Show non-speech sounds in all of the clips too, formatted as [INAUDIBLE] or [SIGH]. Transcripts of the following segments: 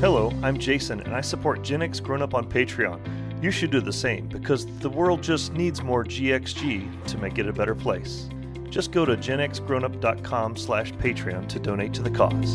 Hello, I'm Jason, and I support Gen X Grown Up on Patreon. You should do the same because the world just needs more GXG to make it a better place. Just go to genxgrownup.com slash Patreon to donate to the cause.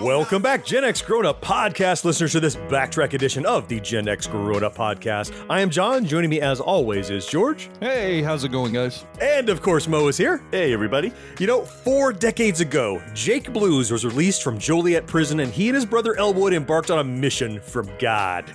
Welcome back, Gen X Grown Up podcast listeners, to this backtrack edition of the Gen X Grown Up podcast. I am John. Joining me, as always, is George. Hey, how's it going, guys? And of course, Mo is here. Hey, everybody. You know, four decades ago, Jake Blues was released from Joliet prison, and he and his brother Elwood embarked on a mission from God.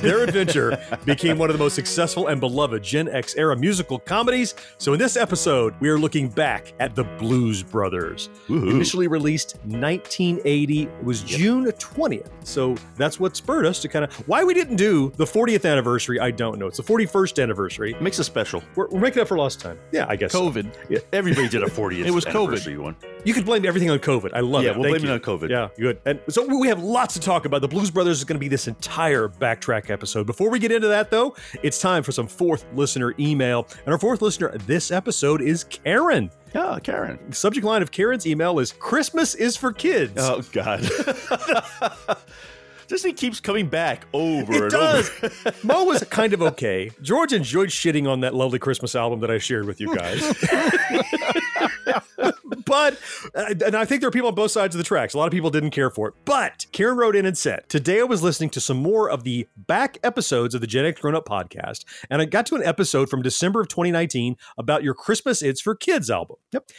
Their adventure became one of the most successful and beloved Gen X era musical comedies. So, in this episode, we are looking back at the Blues Brothers. Initially released 1980, it was June 20th. So, that's what spurred us to kind of why we didn't do the 40th anniversary. I don't know. It's the 41st anniversary. Makes it special. We're, we're making up for lost time. Yeah, I guess. so. COVID. Yeah, everybody did a 40th. [LAUGHS] It was COVID. one. You could blame everything on COVID. I love Yeah, it. we'll Thank blame it on COVID. Yeah, good. And so we have lots to talk about. The Blues Brothers is going to be this entire backtrack episode. Before we get into that, though, it's time for some fourth listener email. And our fourth listener this episode is Karen. Yeah, Karen. Subject line of Karen's email is Christmas is for kids. Oh God. [LAUGHS] this thing keeps coming back over it and does. over. [LAUGHS] Mo was kind of okay. George enjoyed shitting on that lovely Christmas album that I shared with you guys. [LAUGHS] but, and I think there are people on both sides of the tracks. A lot of people didn't care for it. But Karen wrote in and said, Today I was listening to some more of the back episodes of the Gen X Grown Up podcast, and I got to an episode from December of 2019 about your Christmas It's for Kids album. Yep.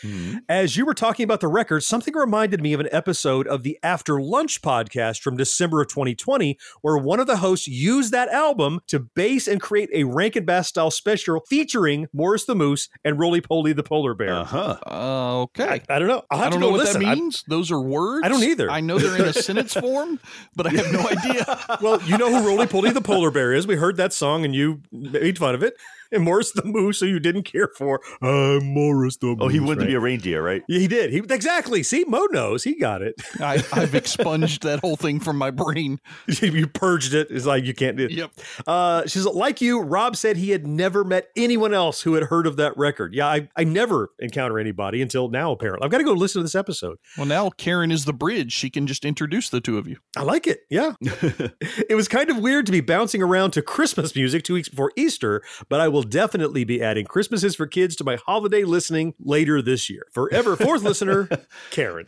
As you were talking about the record, something reminded me of an episode of the After Lunch podcast from December of 2020, where one of the hosts used that album to base and create a Rankin Bass style special featuring Morris the Moose and Roly Poly the Polar Bear. Uh huh. Uh, okay. I don't know. I'll have I don't to know what listen. that I- means. Those are words. I don't either. I know they're in a sentence [LAUGHS] form, but I have no idea. well, you know who Roly Poly the Polar Bear is. We heard that song and you made fun of it. And Morris the Moose, who you didn't care for. I'm Morris the Moose. Oh, he wanted to be a reindeer, right? Yeah, he did. He exactly. See, Mo knows. He got it. [LAUGHS] I, I've expunged that whole thing from my brain. [LAUGHS] you purged it. It's like you can't do it. Yep. Uh, she's like you. Rob said he had never met anyone else who had heard of that record. Yeah, I, I never encounter anybody until now. Apparently, I've got to go listen to this episode. Well, now Karen is the bridge. She can just introduce the two of you. I like it. Yeah, [LAUGHS] it was kind of weird to be bouncing around to Christmas music two weeks before Easter, but I will definitely be adding Christmas is for kids to my holiday listening later this year. Forever fourth listener, [LAUGHS] Karen.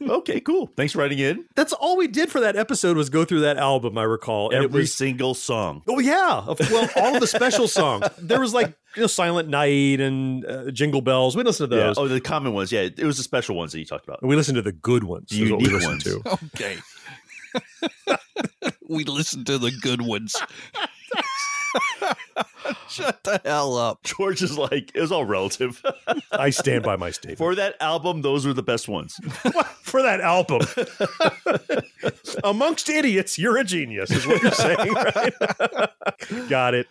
okay, cool. Thanks for writing in. That's all we did for that episode was go through that album. I recall, and Every it was single song. Oh yeah, well, all of the special songs. There was like you know, Silent Night and uh, Jingle Bells. We listened to Yeah. those. Oh, the common ones. Yeah, it was the special ones that you talked about. We listened to the good ones. The is what we listened ones. to. [LAUGHS] Okay. [LAUGHS] we listened to the good ones. [LAUGHS] Shut the hell up. George is like, it was all relative. [LAUGHS] I stand by my statement. For that album, those were the best ones. [LAUGHS] For that album, amongst idiots, you're a genius, is what you're saying, right? Got it.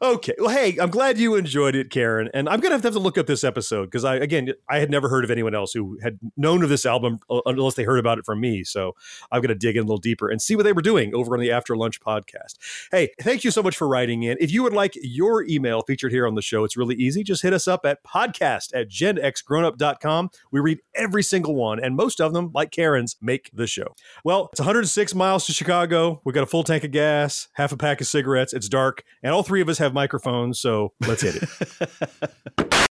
Okay. Well, hey, I'm glad you enjoyed it, Karen. And I'm gonna have to, have to look up this episode because I, again, I had never heard of anyone else who had known of this album uh, unless they heard about it from me. So I'm gonna dig in a little deeper and see what they were doing over on the After Lunch podcast. Hey, thank you so much for writing in. If you would like your email featured here on the show, it's really easy. Just hit us up at podcast at genxgrownup.com. We read every single one, and most of them, like Karen's, make the show. Well, it's 106 miles to Chicago. We've got a full tank of gas, half a pack of cigarettes. It's dark, and all three of us have microphones, so let's hit it. [LAUGHS]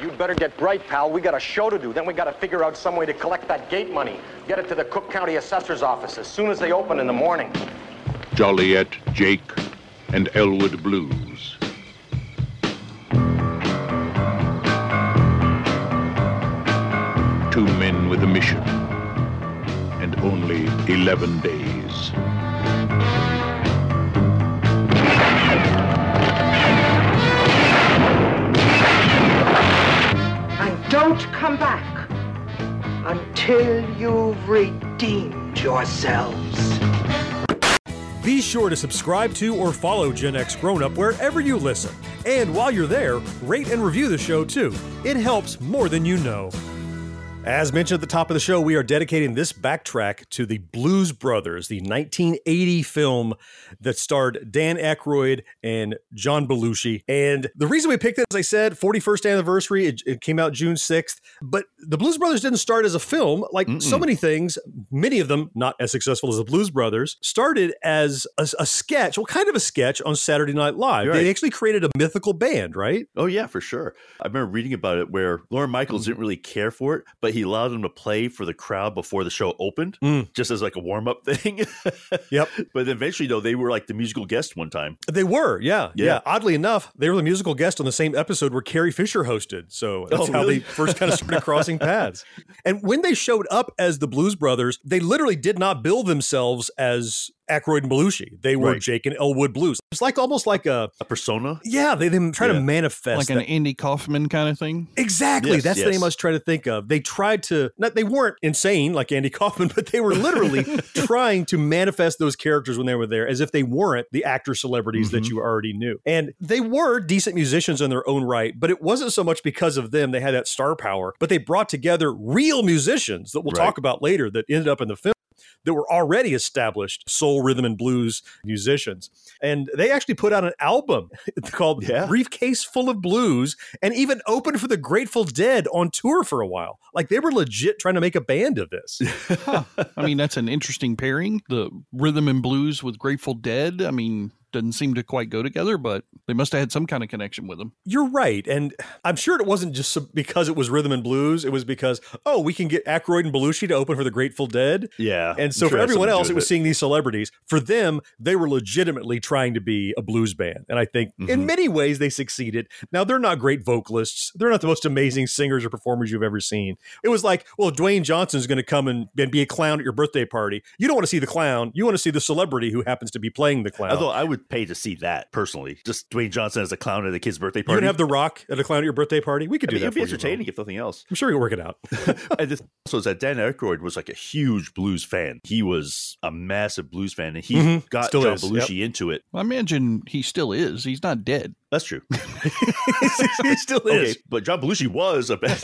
You'd better get bright, pal. We got a show to do. Then we got to figure out some way to collect that gate money. Get it to the Cook County Assessor's Office as soon as they open in the morning. Joliet, Jake, and Elwood Blues. Two men with a mission, and only 11 days. Don't come back until you've redeemed yourselves. Be sure to subscribe to or follow Gen X Grown Up wherever you listen. And while you're there, rate and review the show too. It helps more than you know. As mentioned at the top of the show, we are dedicating this backtrack to the Blues Brothers, the 1980 film that starred Dan Aykroyd and John Belushi. And the reason we picked it, as I said, 41st anniversary, it, it came out June 6th. But the Blues Brothers didn't start as a film. Like so many things, many of them not as successful as the Blues Brothers, started as a, a sketch, well, kind of a sketch on Saturday Night Live. You're They actually created a mythical band, right? Oh yeah, for sure. I remember reading about it where Lorne Michaels Mm-hmm. didn't really care for it, but he allowed them to play for the crowd before the show opened, Mm. just as like a warm up [LAUGHS] thing. Yep. But eventually, though, they were like the musical guest one time. They were, yeah, yeah, Yeah. Oddly enough, they were the musical guest on the same episode where Carrie Fisher hosted. So that's Oh, how really? they [LAUGHS] first kind of started crossing paths. And when they showed up as the Blues Brothers, they literally did not bill themselves as Aykroyd and Belushi. They were Right. Jake and Elwood Blues. It's like almost like a A persona. yeah. They they try to manifest like an Andy Kaufman kind of thing. Exactly. Yes, That's the name I was trying to think of. They tried to, not, they weren't insane like Andy [LAUGHS] Kaufman, but they were literally [LAUGHS] trying to manifest those characters when they were there as if they weren't the actor celebrities that Mhm. you already knew. And they were decent musicians in their own right, but it wasn't so much because of them. They had that star power, but they brought together real musicians that we'll Right. talk about later that ended up in the film that were already established soul, rhythm, and blues musicians. And they actually put out an album [LAUGHS] called Yeah. Briefcase Full of Blues and even opened for the Grateful Dead on tour for a while. Like they were legit trying to make a band of this. [LAUGHS] I mean, that's an interesting pairing. The rhythm and blues with Grateful Dead. I mean, doesn't seem to quite go together, but they must have had some kind of connection with them. You're right. And I'm sure it wasn't just because it was rhythm and blues. It was because, oh, we can get Aykroyd and Belushi to open for the Grateful Dead. Yeah. And so sure for everyone else, it with was seeing these celebrities. For them, they were legitimately trying to be a blues band. And I think in Mhm. many ways they succeeded. Now, they're not great vocalists. They're not the most amazing singers or performers you've ever seen. It was like, well, Dwayne Johnson's going to come and, and be a clown at your birthday party. You don't want to see the clown. You want to see the celebrity who happens to be playing the clown. Although I would pay to see that personally, just Dwayne Johnson as a clown at a kid's birthday party. you party. can have The Rock at a clown at your birthday party. We could I do mean, that it'd be for you, entertaining if nothing else. I'm sure we can work it out. [LAUGHS] [LAUGHS] and this also is that Dan Aykroyd was like a huge blues fan. He was a massive blues fan, and he Mhm. got Still John is, Belushi into it. I imagine he still is. He's not dead. That's true. [LAUGHS] he still okay, is. but John Belushi was a bad.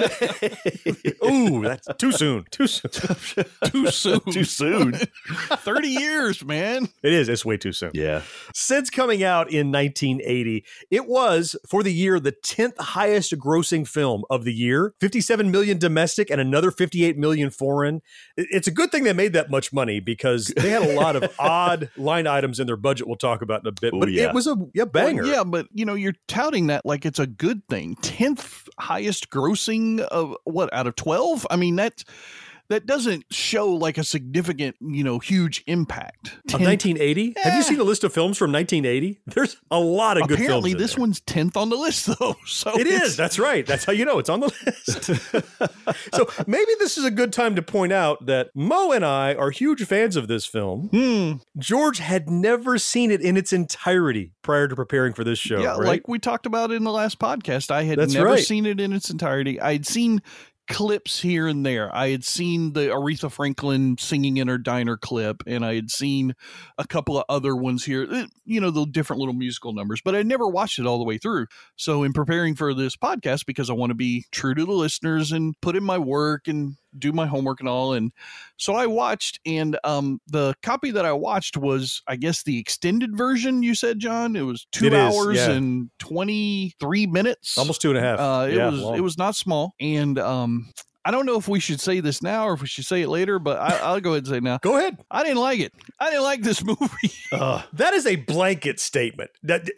[LAUGHS] Ooh, that's too soon. Too soon. [LAUGHS] Too soon. Too soon. 30 years, man. It is. It's way too soon. Yeah. Since coming out in 1980, it was for the year the 10th highest grossing film of the year 57 million domestic and another 58 million foreign. It's a good thing they made that much money because they had a lot of odd line items in their budget we'll talk about in a bit. Ooh, But yeah. it was a yeah, banger. Well, yeah, but you know, you're touting that like it's a good thing. 10th highest grossing of what out of 12? I mean, that that doesn't show like a significant, you know, huge impact. Of 10th 1980? Have you seen a list of films from 1980? There's a lot of good films. Apparently, this one's 10th on the list, [LAUGHS] though. So it's- That's right. That's how you know it's on the list. [LAUGHS] so maybe this is a good time to point out that Mo and I are huge fans of this film. Hmm. George had never seen it in its entirety prior to preparing for this show. yeah, right? like we talked about in the last podcast. I had That's never right. seen it in its entirety. I'd seen clips here and there. I had seen the Aretha Franklin singing in her diner clip, and I had seen a couple of other ones here, eh, you know, the different little musical numbers, but I never watched it all the way through. So, in preparing for this podcast, because I want to be true to the listeners and put in my work and do my homework and all and so i watched and um the copy that i watched was i guess the extended version you said john it was two It is, hours yeah. and 23 minutes almost two and a half. uh, it Yeah, was long. it was not small, and um, I don't know if we should say this now or if we should say it later, but I, I'll go ahead and say now. Go ahead. I didn't like it. I didn't like this [LAUGHS] movie. That is a blanket statement. That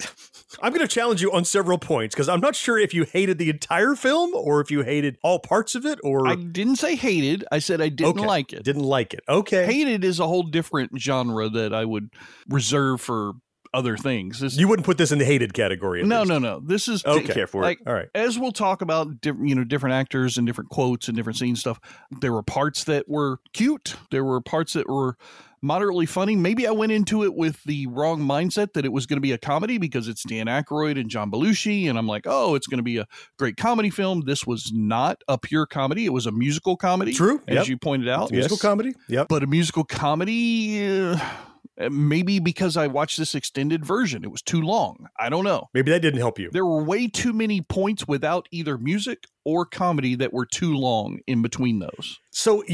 I'm going to challenge you on several points because I'm not sure if you hated the entire film or if you hated all parts of it or I didn't say hated. I said I didn't Okay. like it. didn't like it. Okay. Hated is a whole different genre that I would reserve for other things. This, You wouldn't put this in the hated category. no, least. no, no. This is Okay. care for like it. All right. as we'll talk about diff- you know different actors and different quotes and different scene stuff there were parts that were cute there were parts that were moderately funny maybe i went into it with the wrong mindset that it was going to be a comedy because it's dan Aykroyd and john belushi and i'm like oh it's going to be a great comedy film this was not a pure comedy it was a musical comedy True. as Yep. you pointed out musical comedy. Yep. but a musical comedy uh, Uh, maybe because i watched this extended version it was too long i don't know Maybe that didn't help you. there were way too many points without either music or comedy that were too long in between those. So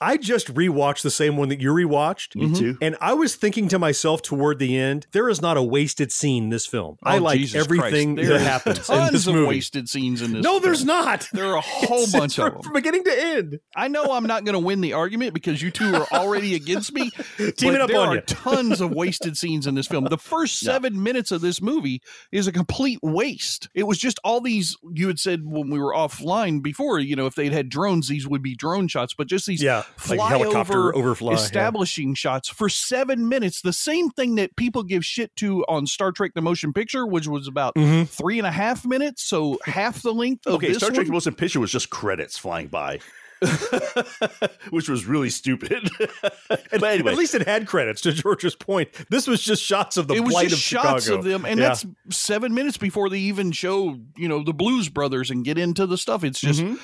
I just rewatched the same one that you rewatched. Me too. And I was thinking to myself toward the end, there is not a wasted scene in this film. I Oh, like Jesus everything Christ. that happens in Tons this of movie. wasted scenes in this. no, there's not. There are a [LAUGHS] whole It's- bunch it's of from, them. from beginning to end. I know I'm not going to win the argument because you two are already against me. [LAUGHS] Teaming up there on are you. tons of [LAUGHS] wasted scenes in this film. The first seven minutes of this movie is a complete waste. It was just all these. You had said when we were offline before, you know, if they'd had drones, these would be drone shots. But just these Yeah, like flyover helicopter overfly, yeah. establishing shots for seven minutes. The same thing that people give shit to on Star Trek: The Motion Picture, which was about Mm-hmm. three and a half minutes, so half the length of Okay, this Star Trek one. Motion Picture was just credits flying by. [LAUGHS] Which was really stupid. [LAUGHS] but anyway, At least it had credits. To George's point, this was just shots of the it was just of shots Chicago. of them, and Yeah. that's seven minutes before they even show you know the Blues Brothers and get into the stuff. It's just you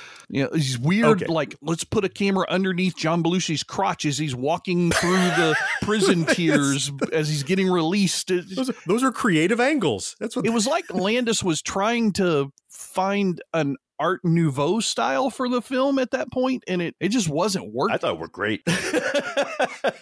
know these weird Mm-hmm. Okay. like let's put a camera underneath John Belushi's crotch as he's walking through the [LAUGHS] prison tiers as he's getting released. Those, are, those are creative angles. That's what it was like Landis was trying to find an Art Nouveau style for the film at that point, and it, it just wasn't working. I thought it worked great. [LAUGHS] [LAUGHS]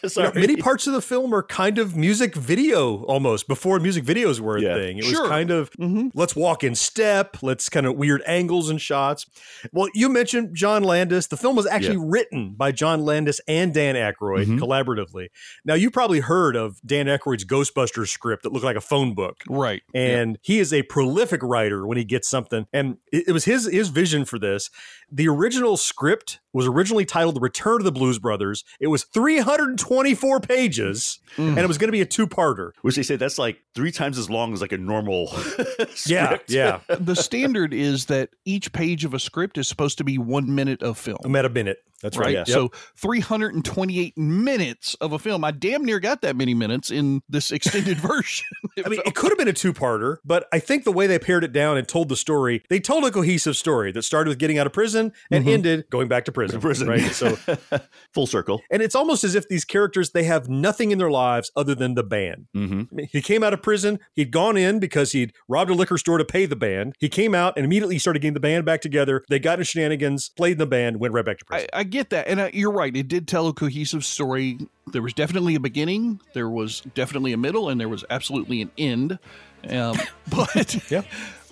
You know, many parts of the film are kind of music video almost before music videos were a Yeah. thing. It Sure. was kind of Mhm. let's walk in step, let's kind of weird angles and shots. Well, you mentioned John Landis. The film was actually written by John Landis and Dan Aykroyd Mhm. collaboratively. Now, you probably heard of Dan Aykroyd's Ghostbusters script that looked like a phone book. right. And he is a prolific writer when he gets something. And it, it was his his vision for this. The original script was originally titled The Return of the Blues Brothers. It was 324 pages, Mm. and it was going to be a two-parter. Which they say that's like three times as long as like a normal Yeah, [LAUGHS] script. yeah. [LAUGHS] the standard is that each page of a script is supposed to be one minute of film. A meta minute. That's right. right. Yep. So 328 minutes of a film. I damn near got that many minutes in this [LAUGHS] extended version. I mean, it could have been a two-parter, but I think the way they pared it down and told the story, they told a cohesive story that started with getting out of prison and ended going back to prison. Prison. Right. So [LAUGHS] Full circle. And it's almost as if these characters they have nothing in their lives other than the band. Mm-hmm. I mean, He came out of prison. He'd gone in because he'd robbed a liquor store to pay the band. He came out and immediately started getting the band back together. They got in shenanigans, played in the band, went right back to prison. I, I get that. And uh, you're right. It did tell a cohesive story. There was definitely a beginning, there was definitely a middle, and there was absolutely an end. Um, [LAUGHS] but Yeah.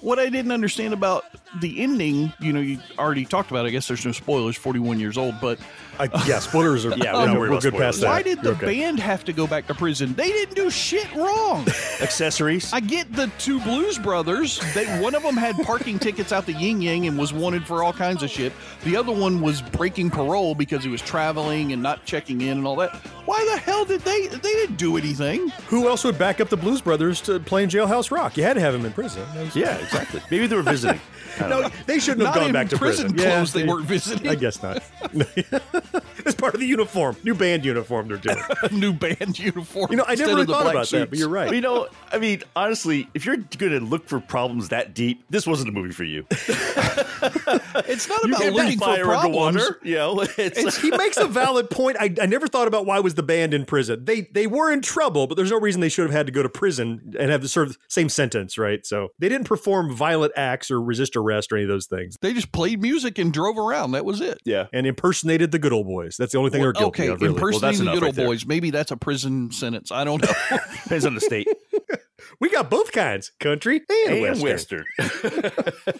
What I didn't understand about the ending, you know, you already talked about. it. I guess there's no spoilers. 41 years old, but I, yeah, spoilers are. [LAUGHS] Yeah, we're, we're we're um, worried about good past that. why did the okay. band have to go back to prison? They didn't do shit wrong. [LAUGHS] Accessories. I get the two Blues Brothers. They one of them had parking tickets out the yin yang and was wanted for all kinds of shit. The other one was breaking parole because he was traveling and not checking in and all that. Why the hell did they? They didn't do anything. Who else would back up the Blues Brothers to play in Jailhouse Rock? You had to have him in prison. Was- yeah, exactly. Maybe they were visiting. I [LAUGHS] don't No, know. they shouldn't have gone in back to prison prison. clothes. they weren't visiting. I guess not. [LAUGHS] it's part of the uniform, new band uniform they're doing. [LAUGHS] new band uniform. You know, I never really thought black about that, but you're right. You know, I mean, honestly, if you're going to look for problems that deep, this wasn't a movie for you. It's not about can't looking for fire problems. underwater. You know, it's, he makes a valid point. I, I never thought about why was the band in prison. They they were in trouble, but there's no reason they should have had to go to prison and have the sort of same sentence, right? So they didn't perform violent acts or resist arrest or any of those things, They just played music and drove around. That was it. yeah. and impersonated the good old boys. That's the only thing they're guilty okay, of. Really. impersonating Well, the good right old there. boys. Maybe that's a prison sentence. I don't [LAUGHS] know. Depends on the state. We got both kinds, country and, And western. Western.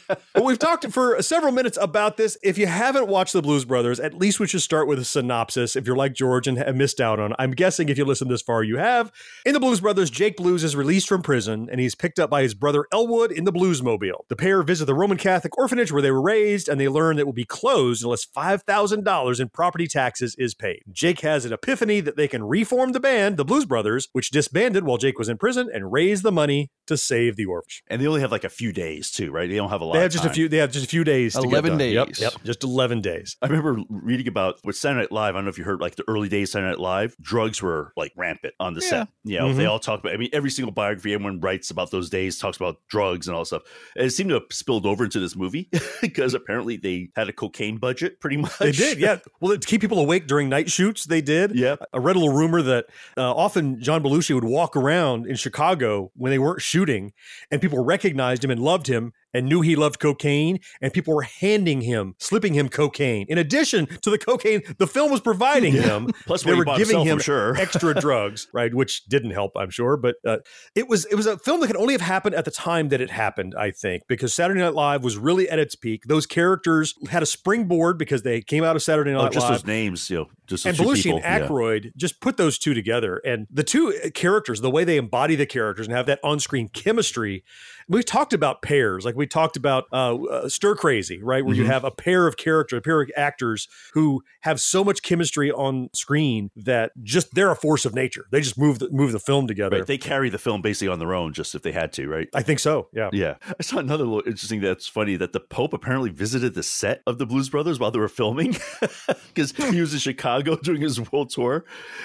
[LAUGHS] Well, we've talked for several minutes about this. If you haven't watched the Blues Brothers, at least we should start with a synopsis. If you're like George and missed out on, I'm guessing if you listen this far, you have. In the Blues Brothers, Jake Blues is released from prison and he's picked up by his brother Elwood in the Bluesmobile. The pair visit the Roman Catholic orphanage where they were raised, and they learn that it will be closed unless five thousand dollars in property taxes is paid. Jake has an epiphany that they can reform the band, the Blues Brothers, which disbanded while Jake was in prison, and raise the money to save the orphanage. and they only have like a few days too, right? They don't have a lot. They of have just a time. few. They have just a few days. to get 11 done. Yep, days. Yep, just eleven days. I remember reading about with Saturday Night Live. I don't know if you heard like the early days of Saturday Night Live. Drugs were like rampant on the set. You know, they Mhm. all talk about. I mean, every single biography everyone writes about those days talks about drugs and all that stuff. And it seemed to have spilled over into this movie [LAUGHS] because apparently they had a cocaine budget, pretty [LAUGHS] much. They did, yeah. Well, to keep people awake during night shoots, they did. Yeah. I read a little rumor that uh, often John Belushi would walk around in Chicago when they weren't shooting, and people recognized him and loved him and knew he loved cocaine, and people were handing him, slipping him cocaine. In addition to the cocaine the film was providing him, [LAUGHS] Plus they were giving himself, him sure. [LAUGHS] extra drugs, right? Which didn't help, I'm sure. But uh, it was it was a film that could only have happened at the time that it happened, I think, because Saturday Night Live was really at its peak. Those characters had a springboard because they came out of Saturday Night Oh, Live just those names, you know, just and Belushi people. and Yeah. Just put those two together, and the two characters, the way they embody the characters and have that on-screen chemistry. We've talked about pairs, like we talked about uh, uh, Stir Crazy, right, where you Mhm. have a pair of characters, a pair of actors who have so much chemistry on screen that just they're a force of nature. They just move the, move the film together. Right, they carry the film basically on their own, just if they had to, right? I think so. Yeah. Yeah. I saw another little interesting that's funny that the Pope apparently visited the set of the Blues Brothers while they were filming [LAUGHS] because he was in Chicago [LAUGHS] doing his world tour.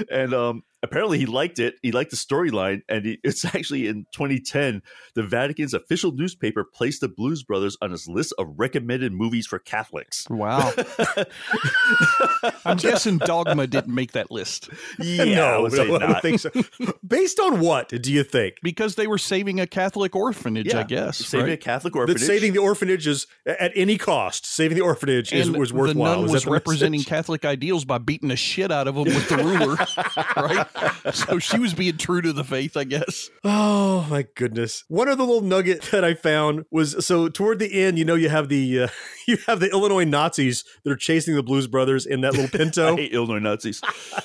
And um, apparently he liked it. He liked the storyline. And he, [LAUGHS] it's actually in 2010, the Vatican's official newspaper placed the Blues Brothers on its list of recommended movies for Catholics. Wow. [LAUGHS] I'm guessing Dogma didn't make that list Yeah, I no, would say no, I don't not. think so. Based on what do you think? because they were saving a Catholic orphanage, Yeah, I guess. Saving right? a Catholic That orphanage. saving the orphanage is at any cost. Saving the orphanage is, and was the nun Is that was the representing message? Catholic ideals by beating the shit out of them with the ruler, [LAUGHS] right? [LAUGHS] So she was being true to the faith, I guess. Oh my goodness! One other little nugget that I found was so toward the end, you know, you have the uh, [LAUGHS] you have the Illinois Nazis that are chasing the Blues Brothers in that little [LAUGHS] Pinto. I hate Illinois Nazis.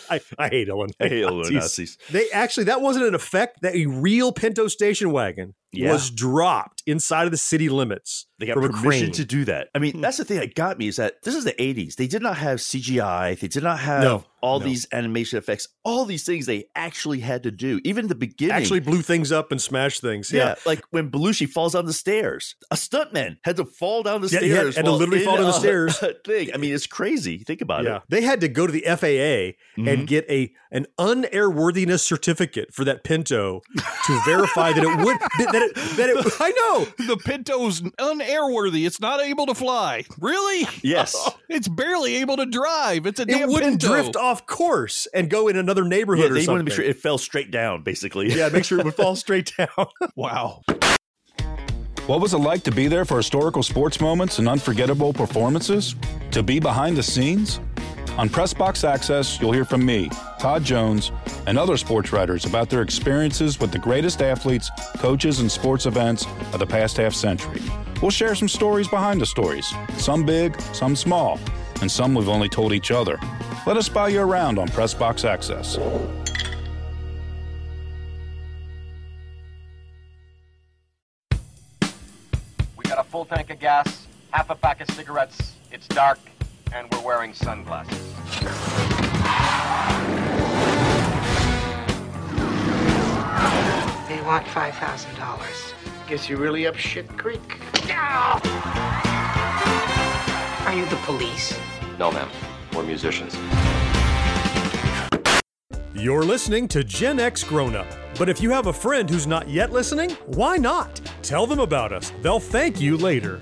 I, I hate Illinois. I hate Illinois Nazis. They actually that wasn't an effect. That a real Pinto station wagon Yeah. was dropped inside of the city limits. They got from a permission crane. to do that. I mean, that's the thing that got me is that this is the 80s. They did not have CGI. They did not have No, all no. these animation effects. All these things they actually had to do. Even the beginning. Actually blew things up and smashed things. yeah, Yeah. like when Belushi falls down the stairs, a stuntman had to fall down the Yeah, he had- stairs. had to literally fall down the stairs. [LAUGHS] Thing. I mean, it's crazy. Think about Yeah, it. they had to go to the FAA and Mhm. get a an unairworthiness certificate for that Pinto to verify that it would that it that it. [LAUGHS] I know The Pinto's unairworthy. It's not able to fly. Really? Yes. [LAUGHS] It's barely able to drive. It's a it damn wouldn't Pinto. drift off course and go in another neighborhood Yeah, or they something. wanted to make sure it fell straight down, basically. yeah, make sure it would fall [LAUGHS] straight down. Wow. What was it like to be there for historical sports moments and unforgettable performances? To be behind the scenes? On Pressbox Access, you'll hear from me, Todd Jones, and other sports writers about their experiences with the greatest athletes, coaches, and sports events of the past half century. We'll share some stories behind the stories, some big, some small, and some we've only told each other. Let us buy you around on Pressbox Access. We got a full tank of gas, half a pack of cigarettes. It's dark, and we're wearing sunglasses. They want $5,000. Guess you're really up shit creek. Are you the police? No, ma'am. We're musicians. You're listening to Gen X Grown Up. But if you have a friend who's not yet listening, why not? Tell them about us. They'll thank you later.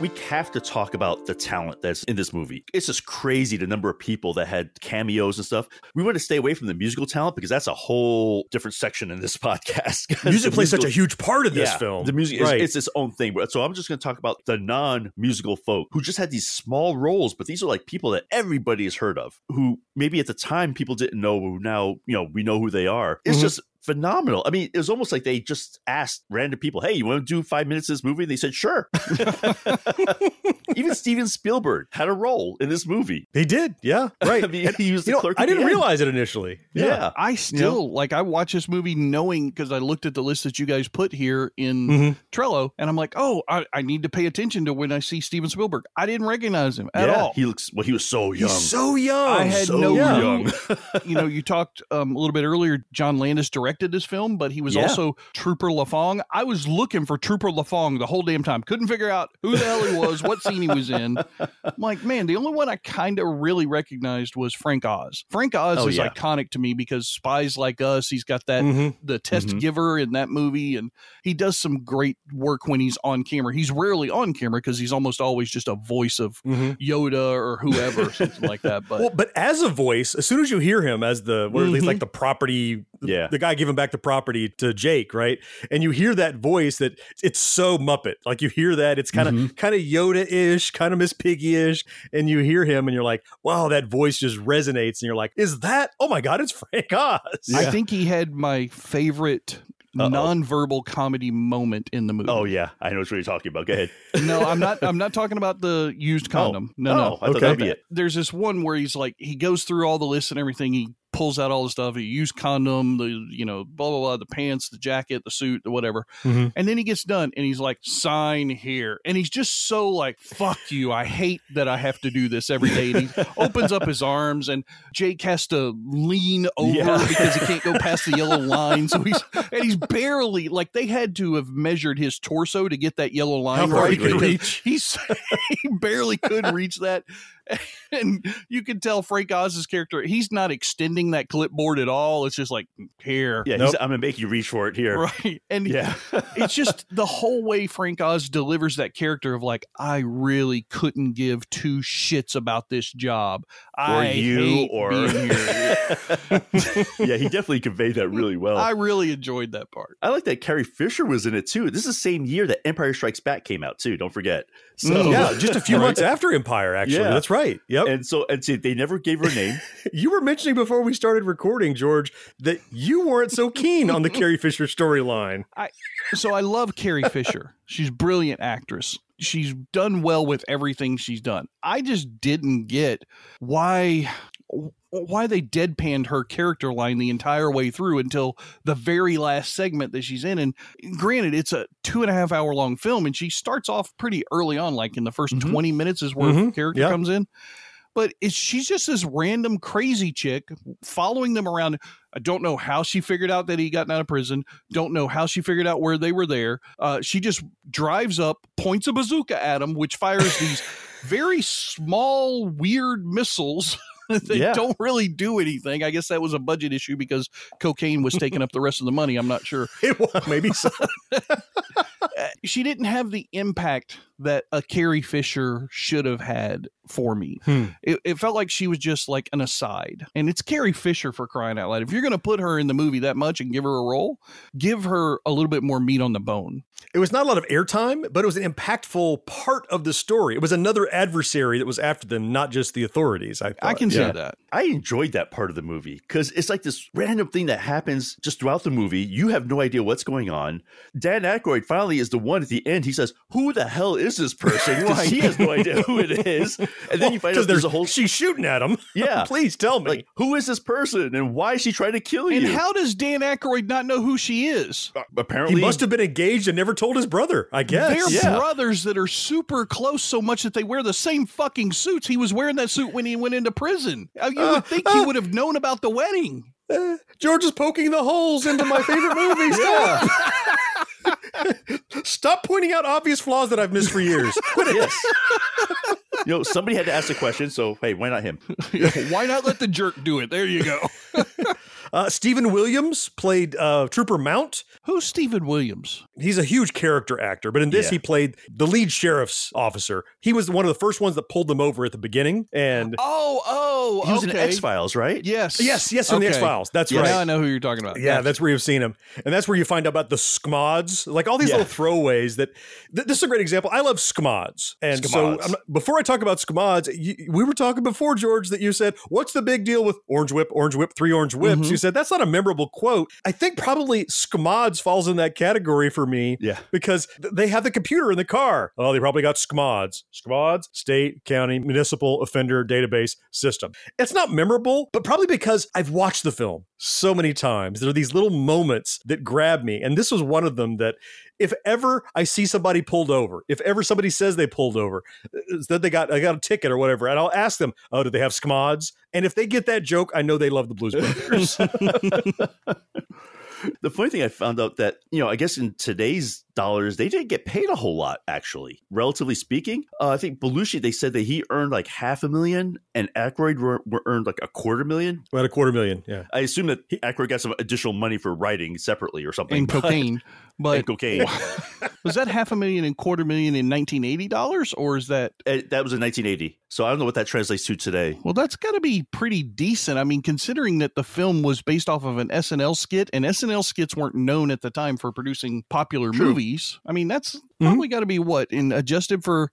We have to talk about the talent that's in this movie. It's just crazy the number of people that had cameos and stuff. We want to stay away from the musical talent because that's a whole different section in this [LAUGHS] podcast. [LAUGHS] Music plays such a huge part of this Yeah, film. The music right? is it's its own thing. So I'm just going to talk about the non-musical folk who just had these small roles, but these are like people that everybody has heard of, who maybe at the time people didn't know. Who now you know we know who they are. It's Mhm. just phenomenal. I mean, it was almost like they just asked random people, "Hey, you want to do five minutes of this movie?" And they said, "Sure." [LAUGHS] Even Steven Spielberg had a role in this movie. He did, yeah, [LAUGHS] right. I mean, he was the know, clerk. I didn't end. realize it initially. Yeah. I still like I watch this movie knowing because I looked at the list that you guys put here in Trello and I'm like, oh, I, I need to pay attention to when I see Steven Spielberg. I didn't recognize him at yeah, all. He looks well. He was so young. He's so young. I had so no young. [LAUGHS] you know, you talked um, a little bit earlier. John Landis directed this film, but he was Yeah. also Trooper LaFong. I was looking for Trooper LaFong the whole damn time. Couldn't figure out who the hell he was, what scene he was in. I'm [LAUGHS] like, man, the only one I kind of really recognized was Frank Oz. Frank Oz Oh, is yeah. iconic to me because Spies Like Us. He's got that Mhm. the test Mhm. giver in that movie, and he does some great work when he's on camera. He's rarely on camera because he's almost always just a voice of Mhm. Yoda or whoever, something like that. But [LAUGHS] well, but as a voice, as soon as you hear him as the, or at least like the property, Yeah. the guy giving back the property to Jake, right? And you hear that voice that it's so Muppet. Like you hear that, it's kind of mm-hmm. kind of Yoda ish, kind of Miss Piggy ish, and you hear him, and you're like, wow, that voice just resonates, and you're like, is that? Oh my god, it's Frank Oz. I think he had my favorite nonverbal comedy moment in the movie. Oh yeah, I know what you're talking about. Go ahead. [LAUGHS] no, I'm not. I'm not talking about the used oh. condom. no, Oh, no. I thought Okay. that'd be it. There's this one where he's like, he goes through all the lists and everything. He pulls out all the stuff. He used condom, the you know, blah blah blah, the pants, the jacket, the suit, the whatever. Mhm. And then he gets done and he's like, sign here. And he's just so like, fuck you. I hate that I have to do this every day. And he [LAUGHS] opens up his arms and Jake has to lean over Yeah. [LAUGHS] because he can't go past the yellow line. So he's and he's barely like they had to have measured his torso to get that yellow line How right. he could reach. He's [LAUGHS] he barely could reach that. [LAUGHS] And you can tell Frank Oz's character, he's not extending that clipboard at all. It's just like here. Yeah, he's, I'm gonna make you reach for it here. Right. And Yeah. [LAUGHS] it's just the whole way Frank Oz delivers that character of like, I really couldn't give two shits about this job. Or I you or [LAUGHS] yeah, he definitely conveyed that really well. I really enjoyed that part. I like that Carrie Fisher was in it too. This is the same year that Empire Strikes Back came out too. Don't forget. So Mm, yeah, just a few months after Empire, actually. Yeah. That's right. Yep. And so and see, they never gave her a name. [LAUGHS] you were mentioning before we started recording, George, that you weren't so keen on the [LAUGHS] Carrie Fisher storyline. I so I love Carrie Fisher. She's a brilliant actress. She's done well with everything she's done. I just didn't get why why they deadpanned her character line the entire way through until the very last segment that she's in. And granted, it's a two and a half hour long film, and she starts off pretty early on, like in the 1st 20 minutes is where her Mhm. character Yeah. comes in. But it's, she's just this random crazy chick following them around. I don't know how she figured out that he gotten out of prison. Don't know how she figured out where they were there. Uh, she just drives up, points a bazooka at him, which fires these [LAUGHS] very small, weird missiles. [LAUGHS] they Yeah. don't really do anything. I guess that was a budget issue because cocaine was taking up the rest of the money. I'm not sure. [LAUGHS] It was maybe so. [LAUGHS] Uh, she didn't have the impact that a Carrie Fisher should have had for me. Hmm. It, it felt like she was just like an aside. And it's Carrie Fisher for crying out loud. If you're going to put her in the movie that much and give her a role, give her a little bit more meat on the bone. It was not a lot of airtime, but it was an impactful part of the story. It was another adversary that was after them, not just the authorities. I, I can Yeah. Say that. I enjoyed that part of the movie because it's like this random thing that happens just throughout the movie. You have no idea what's going on. Dan Aykroyd finally is the one at the end. He says, "Who the hell is this person?" Because [LAUGHS] he has no idea who it is. And then you find out because there's there's a whole she's shooting at him. [LAUGHS] Yeah. please tell me. like, who is this person and why is she trying to kill you? And how does Dan Aykroyd not know who she is? Uh, apparently, he must have been engaged and never told his brother. I guess. They're Yeah. brothers that are super close so much that they wear the same fucking suits. He was wearing that suit when he went into prison. Uh, You Uh, would think he would have known about the wedding. Uh, George is poking the holes into my favorite movies. [LAUGHS] Stop. [LAUGHS] Stop pointing out obvious flaws that I've missed for years. [LAUGHS] Quit it. Yes. You know, somebody had to ask the question, so hey, why not him? [LAUGHS] Why not let the jerk do it? There you go. [LAUGHS] Uh, Steven Williams played uh, Trooper Mount. Who's Steven Williams? He's a huge character actor, but in this, Yeah. he played the lead sheriff's officer. He was one of the first ones that pulled them over at the beginning. And Oh, oh, He was in. X Files, right? Yes. yes, yes, from the X Files. That's Yeah, right. Now I know who you're talking about. Yeah, Gotcha. that's where you've seen him, and that's where you find out about the SCMODs, like all these Yeah. little throwaways. That th- this is a great example. I love SCMODs, and so I'm before I talk about SCMODs, we were talking before George that you said, "What's the big deal with Orange Whip, Orange Whip, three Orange Whips?" Mm-hmm. You said that's not a memorable quote. I think probably SCMODs falls in that category for me. Yeah. Because th- they have the computer in the car. Oh, they probably got SCMODs. SCMODs, state, county, municipal offender database system. It's not memorable, but probably because I've watched the film so many times. There are these little moments that grab me. And this was one of them that if ever I see somebody pulled over, if ever somebody says they pulled over, uh, that they got I got a ticket or whatever, and I'll ask them, "Oh, do they have SCMODs?" And if they get that joke, I know they love the Blues Brothers. [LAUGHS] The funny thing I found out that, you know, I guess in today's dollars, they didn't get paid a whole lot, actually, relatively speaking. Uh, I think Belushi, they said that he earned like half a million and Aykroyd were, were earned like a quarter million. About a quarter million, yeah. I assume that Aykroyd got some additional money for writing separately or something. and but- cocaine. [LAUGHS] But and cocaine. [LAUGHS] was that half a million and quarter million in 1980 dollars, or is that? Uh, that was in 1980. So I don't know what that translates to today. Well, that's got to be pretty decent. I mean, considering that the film was based off of an SNL skit, and SNL skits weren't known at the time for producing popular True. movies. I mean, that's probably got to be what in adjusted for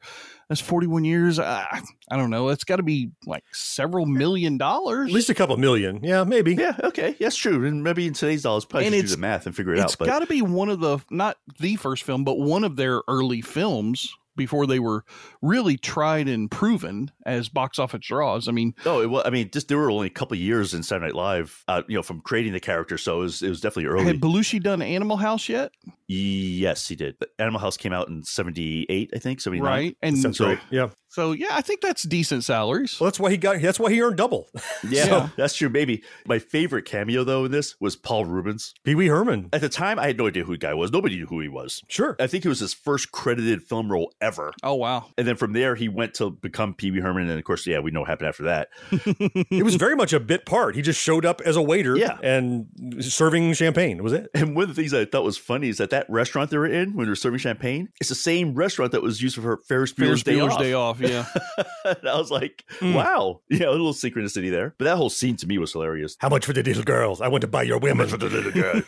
that's 41 years. Uh, I don't know. It's got to be like several million dollars. At least a couple million. Yeah, maybe. Yeah, okay. That's true. And maybe in today's dollars, probably And should do the math and figure it It's out. But it's got to be one of the not the first film, but one of their early films before they were really tried and proven as box office draws. I mean, no, it was, I mean, just there were only a couple of years in Saturday Night Live, uh, you know, from creating the character. So it was, it was definitely early. had Belushi done Animal House yet? Yes, he did. Animal House came out in 78, I think, 79. Right. And so, right. Yeah. So yeah, I think that's decent salaries. Well, that's why he got. That's why he earned double. Yeah, [LAUGHS] Yeah. that's true. Maybe my favorite cameo though in this was Paul Reubens. Pee Wee Herman. At the time, I had no idea who the guy was. Nobody knew who he was. Sure. I think it was his first credited film role ever. Oh wow. And then from there, he went to become Pee Wee Herman, and of course, yeah, we know what happened after that. [LAUGHS] it was very much a bit part. He just showed up as a waiter Yeah. and serving champagne. Was it? And one of the things I thought was funny is that that restaurant they were in when they were serving champagne, it's the same restaurant that was used for Ferris Bueller's, Ferris Day, Bueller's Off. Day Off. Yeah. [LAUGHS] and I was like, Hmm. wow, yeah, a little synchronicity there. But that whole scene to me was hilarious. How much for the little girls? I want to buy your women. for the little girl?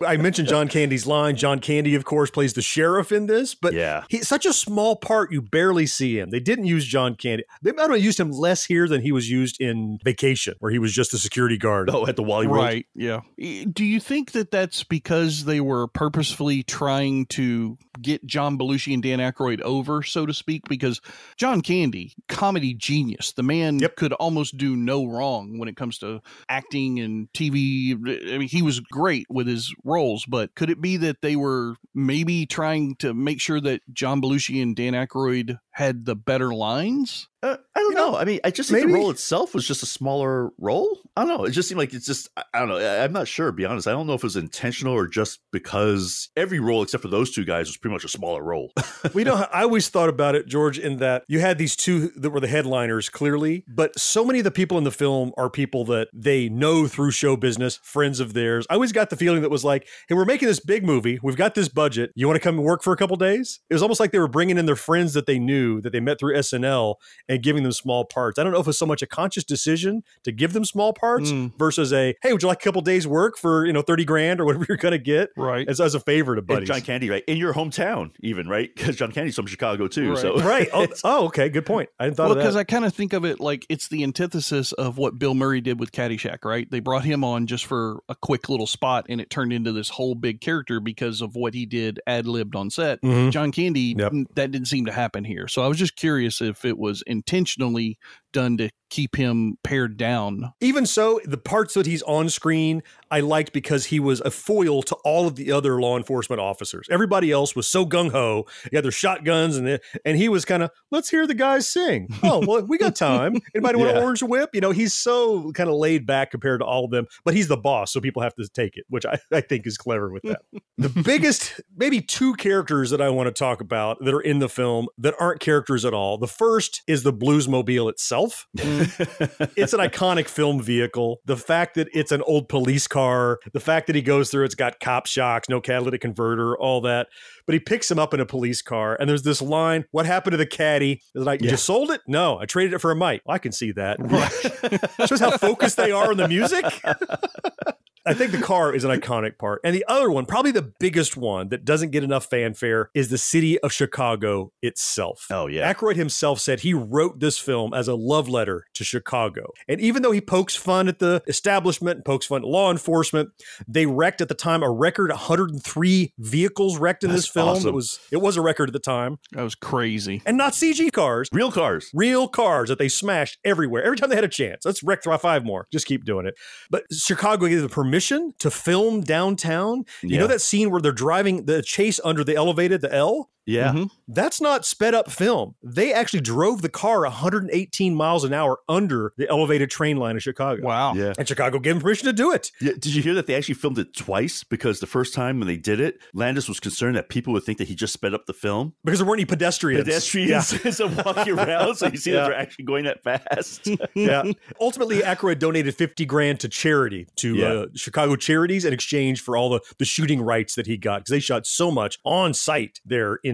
[LAUGHS] [LAUGHS] I mentioned John Candy's line. John Candy, of course, plays the sheriff in this, but Yeah. he's such a small part you barely see him. They didn't use John Candy. They might have used him less here than he was used in Vacation, where he was just a security guard. oh, at the Wally World. Right. Yeah. Do you think that that's because they were purposefully trying to get John Belushi and Dan Aykroyd over, so to speak? Because John Candy, comedy genius, the man could almost do no wrong when it comes to acting and TV. I mean, he was great with his roles, but could it be that they were maybe trying to make sure that John Belushi and Dan Aykroyd had the better lines? Uh, I don't know. I mean, I just think maybe- the role itself was just a smaller role. I don't know. It just seemed like it's just, I- I don't know. I- I'm not sure, to be honest. I don't know if it was intentional or just because every role except for those two guys was pretty much a smaller role. [LAUGHS] we know. I always thought about it, George, in that you had these two that were the headliners clearly, but so many of the people in the film are people that they know through show business, friends of theirs. I always got the feeling that was like, "Hey, we're making this big movie. We've got this budget. You want to come work for a couple days?" It was almost like they were bringing in their friends that they knew that they met through SNL and giving them small parts. I don't know if it's so much a conscious decision to give them small parts versus a, "Hey, would you like a couple days work for you know thirty grand or whatever [LAUGHS] you're going to get?" Right. as, as a favor to And buddies. John Candy, right? In your hometown, even, right? Because John Candy's from Chicago, too. Right. So [LAUGHS] right. Oh, oh, okay. Good point. I hadn't thought well, of because. I kind of think of it like it's the antithesis of what Bill Murray did with Caddyshack, right? They brought him on just for a quick little spot, and it turned into this whole big character because of what he did ad libbed on set. Mhm. John Candy, Yep. that didn't seem to happen here. So I was just curious if it was intentionally done to keep him pared down. Even so, the parts that he's on screen, I liked because he was a foil to all of the other law enforcement officers. Everybody else was so gung ho, had their shotguns, and and he was kind of, let's hear the guys sing. [LAUGHS] Oh, well, we got time. Anybody want Yeah. an orange whip? You know, he's so kind of laid back compared to all of them, but he's the boss, so people have to take it, which I, I think is clever with that. [LAUGHS] the biggest, maybe two characters that I want to talk about that are in the film that aren't characters at all. The first is the Bluesmobile itself. [LAUGHS] it's an iconic film vehicle. The fact that it's an old police car, the fact that he goes through, it's got cop shocks, no catalytic converter, all that. But he picks him up in a police car, and there's this line: "What happened to the caddy?" It's like, "You Yeah. just sold it? No, I traded it for a mic." Well, I can see that. [LAUGHS] Shows how focused they are on the music. [LAUGHS] I think the car is an iconic part. And the other one, probably the biggest one that doesn't get enough fanfare, is the city of Chicago itself. Oh, yeah. Aykroyd himself said he wrote this film as a love letter to Chicago. And even though he pokes fun at the establishment and pokes fun at law enforcement, they wrecked at the time a record 103 vehicles wrecked in That's this film. awesome. It was it was a record at the time. That was crazy. And not CG cars. Real cars. Real cars that they smashed everywhere. Every time they had a chance. Let's wreck three, five more. Just keep doing it. But Chicago gave them permission to film downtown. You Yeah. know that scene where they're driving the chase under the elevated, the L? Yeah. Mhm. That's not sped up film. They actually drove the car 118 miles an hour under the elevated train line in Chicago. Wow. Yeah. And Chicago gave them permission to do it. Yeah, did you hear that they actually filmed it twice? Because the first time when they did it, Landis was concerned that people would think that he just sped up the film. Because there weren't any pedestrians. Pedestrians Yeah. [LAUGHS] as they're walking [LAUGHS] around, so you see Yeah. that they're actually going that fast. [LAUGHS] yeah. Ultimately, Aykroyd donated 50 grand to charity, to Yeah. uh, Chicago Charities in exchange for all the, the shooting rights that he got because they shot so much on site there in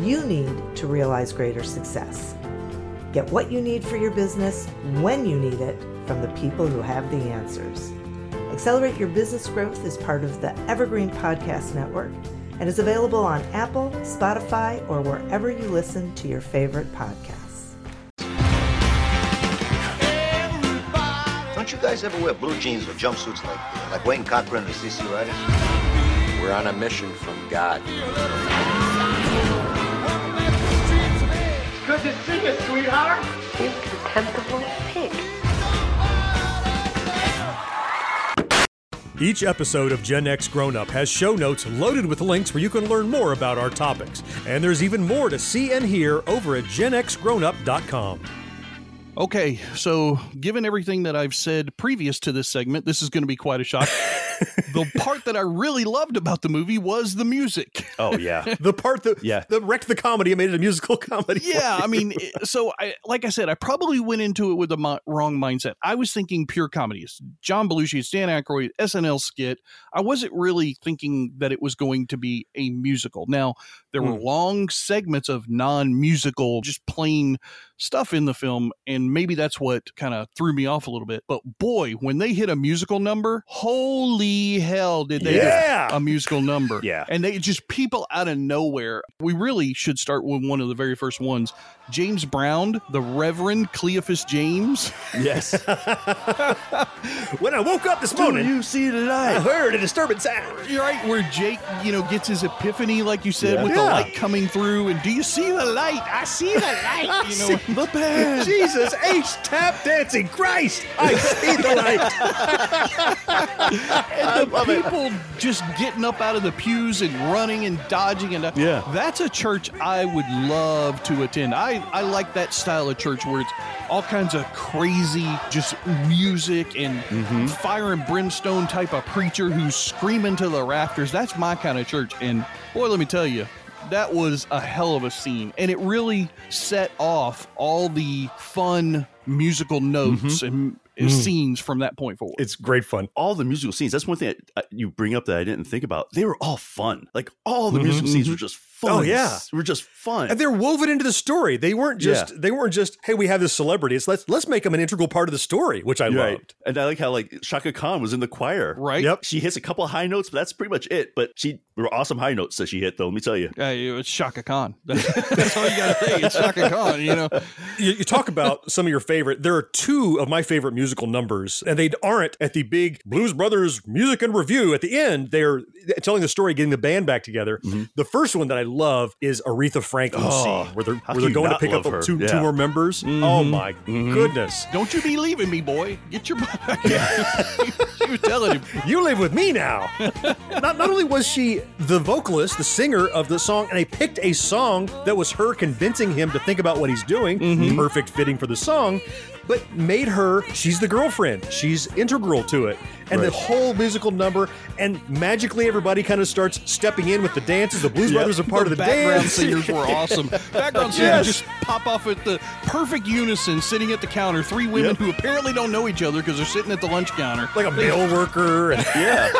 you need to realize greater success. Get what you need for your business when you need it from the people who have the answers. Accelerate Your Business Growth is part of the Evergreen Podcast Network and is available on Apple, Spotify, or wherever you listen to your favorite podcasts. Don't you guys ever wear blue jeans or jumpsuits like like Wayne Cochran and the CC Riders? We're on a mission from God. Good to see you, sweetheart. You contemptible pig. Each episode of Gen X Grown Up has show notes loaded with links where you can learn more about our topics. And there's even more to see and hear over at genxgrownup.com. Okay, so given everything that I've said previous to this segment, this is going to be quite a shock. [LAUGHS] the part that I really loved about the movie was the music. Oh yeah, [LAUGHS] the part that yeah. that wrecked the comedy and made it a musical [LAUGHS] comedy. Yeah. I mean, so I like I said, I probably went into it with the mi- wrong mindset. I was thinking pure comedy. It's John Belushi, it's Dan Aykroyd, SNL skit. I wasn't really thinking that it was going to be a musical. Now, there were hmm. long segments of non-musical, just plain stuff in the film, and maybe that's what kind of threw me off a little bit. But boy, when they hit a musical number, holy hell, did they Yeah. a musical number? Yeah. and they just people out of nowhere. We really should start with one of the very first ones. James Brown, the Reverend Cleophus James. yes. [LAUGHS] when I woke up this morning, you see the light. I heard a disturbing sound. You're right, where Jake, you know, gets his epiphany, like you said, Yeah. with Yeah. the light coming through. And do you see the light? I see the [LAUGHS] light. You know, the band. Jesus H tap dancing Christ! I see the [LAUGHS] light. And the people just getting up out of the pews and running and dodging and uh, Yeah. that's a church I would love to attend. I I like that style of church where it's all kinds of crazy just music and Mm-hmm. fire and brimstone type of preacher who's screaming to the rafters. That's my kind of church. And boy, let me tell you. That was a hell of a scene, and it really set off all the fun musical notes and and mm. scenes from that point forward. It's great fun. all the musical scenes. That's one thing that you bring up that I didn't think about. They were all fun. Like all the mm-hmm. musical scenes were mm-hmm. just fun. Oh, yeah. were just fun. And they're woven into the story. They weren't just Yeah. they weren't just, hey, we have this celebrity. It's let's let's make them an integral part of the story, which I right. loved. And I like how like Chaka Khan was in the choir. Right? Yep. She hits a couple of high notes, but that's pretty much it. But she were awesome high notes that she hit though. Let me tell you. Uh, it's Chaka Khan. [LAUGHS] That's all you got to say. It's Chaka Khan. You know. You, you talk about some of your favorite. There are two of my favorite musical numbers, and they aren't at the big Blues Brothers music and review. At the end, they're telling the story, getting the band back together. The first one that I love is Aretha Franklin Mm-hmm. Oh, scene, where they're where they're going to pick up her? two, two Yeah. Mm-hmm. more members. Oh my goodness! Don't you be leaving me, boy. Get your back here. she [LAUGHS] was telling him. [LAUGHS] You live with me now. not, not only was she the vocalist, the singer of the song, and I picked a song that was her convincing him to think about what he's doing, Mm-hmm. perfect fitting for the song, but made her, she's the girlfriend. She's integral to it. and the whole musical number, and magically everybody kind of starts stepping in with the dances. The Blues Yeah. Brothers are part of the background dance. singers were [LAUGHS] awesome. Background singers just pop off at the perfect unison, sitting at the counter. Three women Yep. who apparently don't know each other because they're sitting at the lunch counter, like a mail worker. And [LAUGHS] Yeah.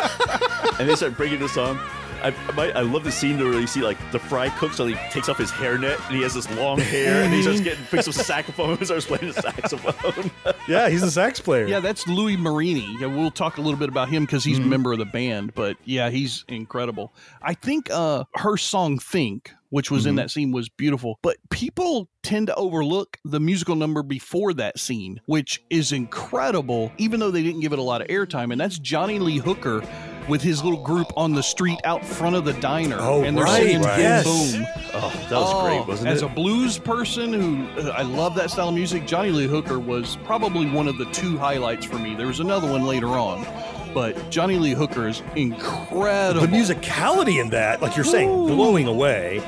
and they start breaking the song. I, I, I love the scene where you see like the fry cook, so he takes off his hairnet and he has this long hair and he starts getting [LAUGHS] picks up saxophone and [LAUGHS] starts playing the saxophone. [LAUGHS] yeah, he's a sax player. Yeah, that's Louis Marini. Yeah, we'll talk a little bit about him because he's a member of the band. But yeah, he's incredible. I think uh, her song "Think," which was in that scene, was beautiful. But people tend to overlook the musical number before that scene, which is incredible, even though they didn't give it a lot of airtime. And that's Johnny Lee Hooker. With his little group on the street out front of the diner, Oh, and they're right, singing right. "Boom Yes. Boom." Oh, that was great, Oh, wasn't as it? As a blues person who uh, I love that style of music, Johnny Lee Hooker was probably one of the two highlights for me. There was another one later on, but Johnny Lee Hooker is incredible. the musicality in that, like you're saying, blowing away.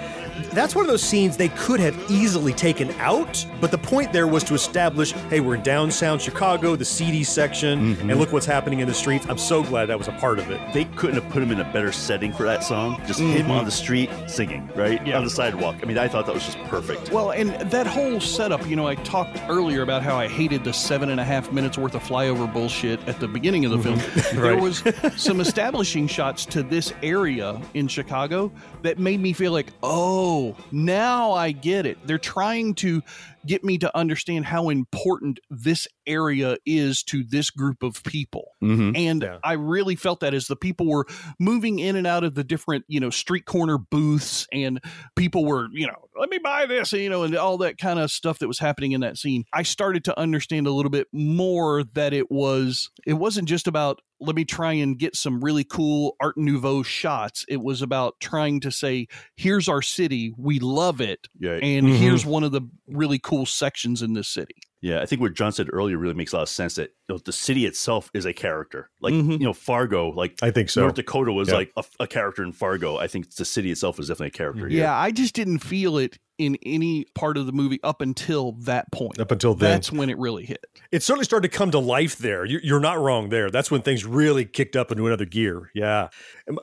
That's one of those scenes they could have easily taken out, but the point there was to establish, hey, we're in downtown Chicago, the seedy section, Mm-hmm. and look what's happening in the streets. I'm so glad that was a part of it. They couldn't have put him in a better setting for that song. Just him on the street singing, right? Yeah. On the sidewalk. I mean, I thought that was just perfect. Well, and that whole setup, you know, I talked earlier about how I hated the seven and a half minutes worth of flyover bullshit at the beginning of the film. [LAUGHS] There was some [LAUGHS] establishing shots to this area in Chicago that made me feel like, oh, Oh, now I get it. They're trying to get me to understand how important this area is to this group of people. Mm-hmm. And Yeah. I really felt that as the people were moving in and out of the different, you know, street corner booths and people were, you know, let me buy this, you know, and all that kind of stuff that was happening in that scene. I started to understand a little bit more that it was, it wasn't just about, let me try and get some really cool Art Nouveau shots. It was about trying to say, here's our city. We love it. Yeah. And Mhm. here's one of the really cool sections in this city. Yeah, I think what John said earlier really makes a lot of sense that you know, the city itself is a character. Like, Mhm. you know, Fargo, like I think so. North Dakota was Yeah. like a, a character in Fargo. I think the city itself is definitely a character. here. Yeah, I just didn't feel it in any part of the movie up until that point. Up until then. That's when it really hit. It certainly started to come to life there. You- You're not wrong there. That's when things really kicked up into another gear. Yeah.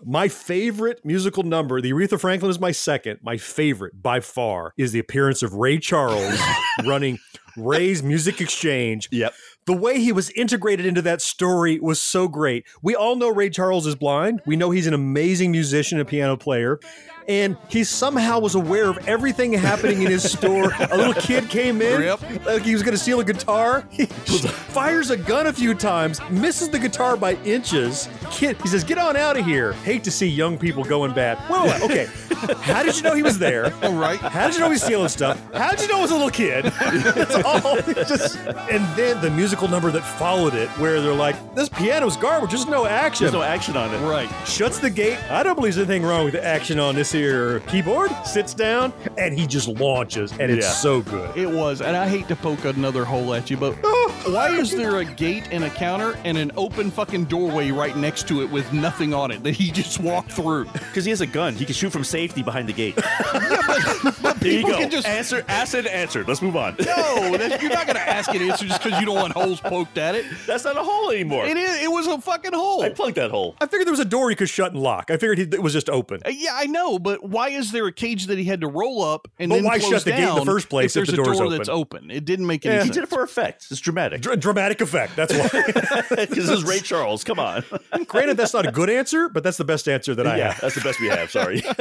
My favorite musical number, the Aretha Franklin is my second. My favorite by far is the appearance of Ray Charles [LAUGHS] running Ray's Music Exchange. Yep. The way he was integrated into that story was so great. We all know Ray Charles is blind. We know he's an amazing musician and piano player. And he somehow was aware of everything happening in his store. A little kid came in, Yep. like he was going to steal a guitar. He fires a gun a few times, misses the guitar by inches. Kid, he says, "Get on out of here." Hate to see young people going bad. Well, well, okay. How did you know he was there? [LAUGHS] All right. How did you know he was stealing stuff? How did you know it was a little kid? [LAUGHS] It's all just, and then the musical number that followed it, where they're like, "This piano's garbage. There's no action." There's no action on it. Right. Shuts the gate. I don't believe there's anything wrong with the action on this here keyboard. Sits down and he just launches, and it's Yeah. so good. It was, and I hate to poke another hole at you, but [LAUGHS] oh. why is there a gate and a counter and an open fucking doorway right next to it with nothing on it that he just walked through? [LAUGHS] Because he has a gun. He can shoot from safety behind the gate. [LAUGHS] But there you people go. can just Answer, asked and answered. Let's move on. no. That, you're not going to ask an answer just because you don't want holes poked at it. That's not a hole anymore. It is. It was a fucking hole. I plugged that hole. I figured there was a door he could shut and lock. I figured he, it was just open. Uh, Yeah, I know, but why is there a cage that he had to roll up and But then why close shut the gate in the first place if if there's the a door's door open? that's open? It didn't make any Yeah. He did it for effect. It's dramatic. Dr- dramatic effect. That's why. Because [LAUGHS] this is Ray Charles. Come on. Granted, that's not a good answer, but that's the best answer that I yeah, have. that's the best we have. Sorry. [LAUGHS]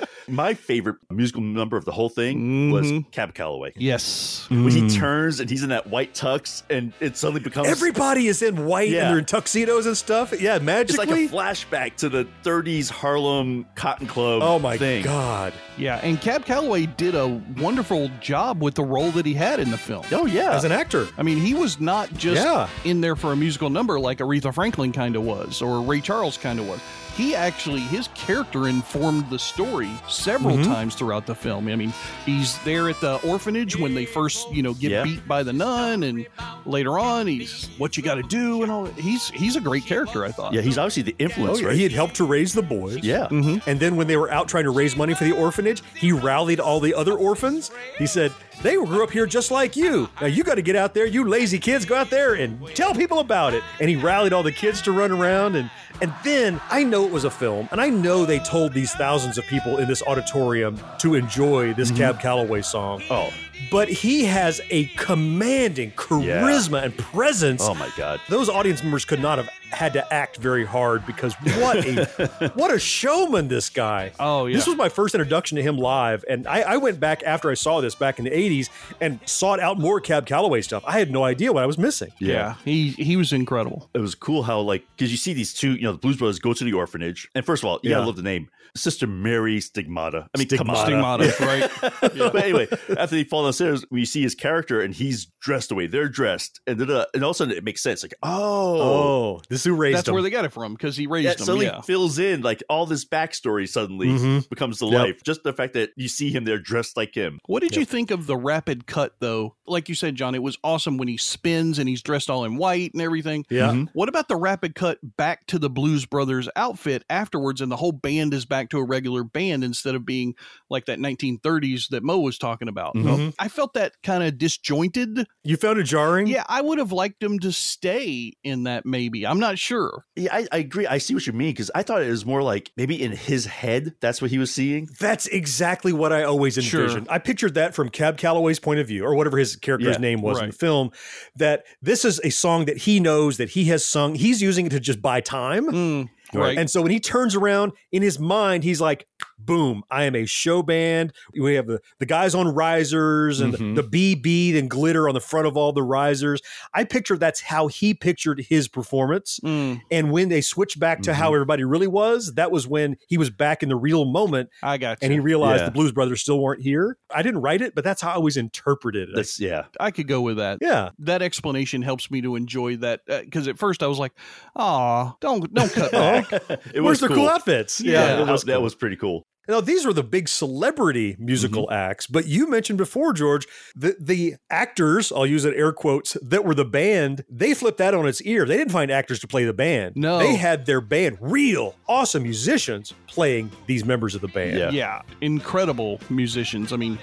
[LAUGHS] My favorite musical number of the whole thing was mm-hmm. Cab Calloway. yes. When he mm. turns and he's in that white tux and it suddenly becomes Everybody is in white Yeah. and they're in tuxedos and stuff. Yeah, it's magically. like a flashback to the 30s Harlem Cotton Club. oh my thing. god! Yeah, and Cab Calloway did a wonderful job with the role that he had in the film. Oh yeah. As an actor, I mean, he was not just Yeah. in there for a musical number like Aretha Franklin kind of was, or Ray Charles kind of was. He actually, his character informed the story several Mm-hmm. times throughout the film. I mean, he's there at the orphanage when they first, you know, get Yeah. beat by the nun, and later on, he's what you got to do, and all. He's he's a great character, I thought. yeah, he's obviously the oh, influence, yeah. right? he had helped to raise the boys. yeah. And then when they were out trying to raise money for the orphanage, he rallied all the other orphans. He said, They grew up here just like you. Now you got to get out there, you lazy kids, go out there and tell people about it. And he rallied all the kids to run around and and then I know it was a film, and I know they told these thousands of people in this auditorium to enjoy this mm-hmm. Cab Calloway song. Oh. But he has a commanding charisma and presence. Oh my god. Those audience members could not have had to act very hard because what a [LAUGHS] what a showman this guy. Oh yeah. This was my first introduction to him live, and I, I went back after I saw this back in the '80s and sought out more Cab Calloway stuff. I had no idea what I was missing. yeah. He he was incredible. It was cool how like because you see these two, you know, the Blues Brothers go to the orphanage, and first of all, you Yeah. gotta love the name, Sister Mary Stigmata. I mean, come on. Stigmata, [LAUGHS] right? but anyway, after they fall downstairs, we see his character, and he's dressed the way they're dressed, and then, uh, and all of a sudden it makes sense. Like, oh, Oh, this is who raised him. That's him. where they got it from because he raised yeah, them. suddenly Yeah. fills in like all this backstory suddenly Mhm. becomes the Yep. life. Just the fact that you see him there dressed like him. What did you think of the rapid cut, though? Like you said, John, it was awesome when he spins and he's dressed all in white and everything. Yeah. Mm-hmm. Mhm. What about the rapid cut back to the Blues Brothers outfit afterwards, and the whole band is back to a regular band instead of being like that 1930s that Mo was talking about? Mhm. I felt that kind of disjointed. You found it jarring? Yeah, I would have liked him to stay in that. Maybe I'm not sure. Yeah, I, I agree. I see what you mean because I thought it was more like maybe in his head that's what he was seeing. That's exactly what I always Sure. envisioned. I pictured that from Cab Calloway's point of view, or whatever his character's Yeah, name was in the film. That this is a song that he knows that he has sung. He's using it to just buy time. Mm, right. And so when he turns around in his mind, he's like, boom, I am a show band. We have the, the guys on risers and Mhm. the, the BB and glitter on the front of all the risers. I picture that's how he pictured his performance. Mm, And when they switched back to how everybody really was, that was when he was back in the real moment I got you. and he realized Yeah. the Blues Brothers still weren't here. I didn't write it, but that's how I always interpreted it. That's yeah. I could go with that. yeah. that explanation helps me to enjoy that because at first I was like, "Ah, don't don't cut [LAUGHS] back." It Where's was their cool outfits? Yeah, that that, was that was pretty cool. Now, these were the big celebrity musical Mm-hmm. acts, but you mentioned before, George, the, the actors, I'll use it air quotes, that were the band, they flipped that on its ear. They didn't find actors to play the band. No. They had their band, real awesome musicians, playing these members of the band. Yeah. yeah, incredible musicians. I mean,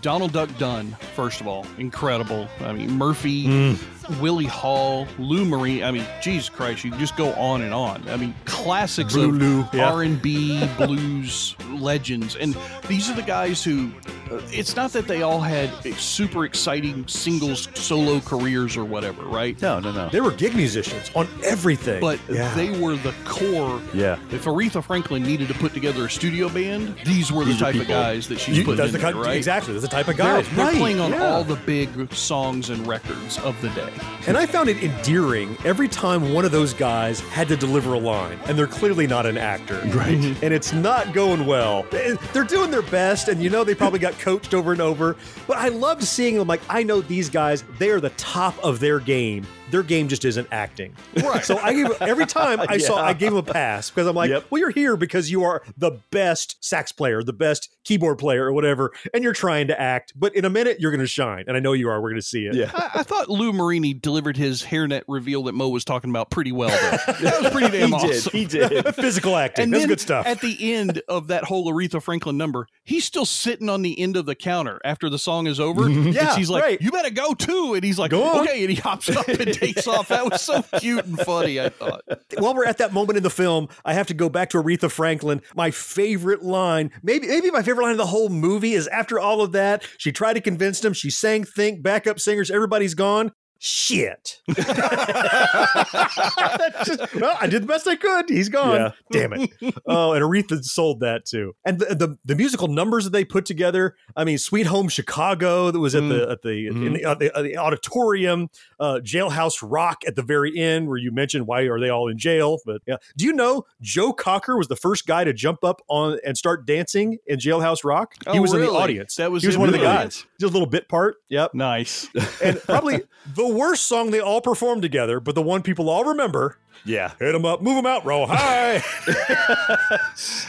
Donald Duck Dunn, first of all, incredible. I mean, Murphy, Mm. Willie Hall, Lou Marini. I mean, Jesus Christ, you can just go on and on. I mean, classics Blue of Lou, yeah. R and B blues legends, and these are the guys who. uh, It's not that they all had super exciting singles solo careers or whatever, right? No, no, no. They were gig musicians on everything. But Yeah. they were the core. Yeah. If Aretha Franklin needed to put together a studio band, these were the These are type of guys that she's You- putting in the there, right? Exactly. That's the type of They're, guys. they're Right, playing on yeah. all the big songs and records of the day. And I found it endearing every time one of those guys had to deliver a line, and they're clearly not an actor. Right. And it's not going well. They're doing their best, and you know they probably got coached over and over. But I loved seeing them like, I know these guys, they are the top of their game. Their game just isn't acting. Right. So I gave every time I saw I [LAUGHS] gave them a pass because I'm like, Yep. well, you're here because you are the best sax player, the best keyboard player, or whatever, and you're trying to act. But in a minute, you're gonna shine. And I know you are. We're gonna see it. Yeah. I, I thought Lou Marini delivered his hairnet reveal that Mo was talking about pretty well. Though. [LAUGHS] That was pretty damn he awesome. did. He did. [LAUGHS] Physical acting. And That's good stuff. at the end of that whole Aretha Franklin number, he's still sitting on the end of the counter after the song is over. [LAUGHS] Yeah, and she's like, right. "You better go too," and he's like, Go on. "Okay," and he hops up and takes off. That was so cute and funny. I thought. While we're at that moment in the film, I have to go back to Aretha Franklin. My favorite line, maybe maybe my favorite line of the whole movie is after all of that, she tried to convince them. She sang "Think," backup singers, everybody's gone. Shit. [LAUGHS] That's just- well, I did the best I could. He's gone. Yeah. Damn it. Oh, and Aretha sold that too. And the, the the musical numbers that they put together. I mean, Sweet Home Chicago that was at the at the, in the, uh, the, uh, the auditorium, uh, Jailhouse Rock at the very end, where you mentioned why are they all in jail? But yeah, do you know Joe Cocker was the first guy to jump up on and start dancing in Jailhouse Rock? he Oh, was in the audience. That was he was him one of the guys. Just a little bit part. Yep. Nice. and probably [LAUGHS] the worst song they all performed together, but the one people all remember. Yeah. Hit them up, move them out, roll high. [LAUGHS]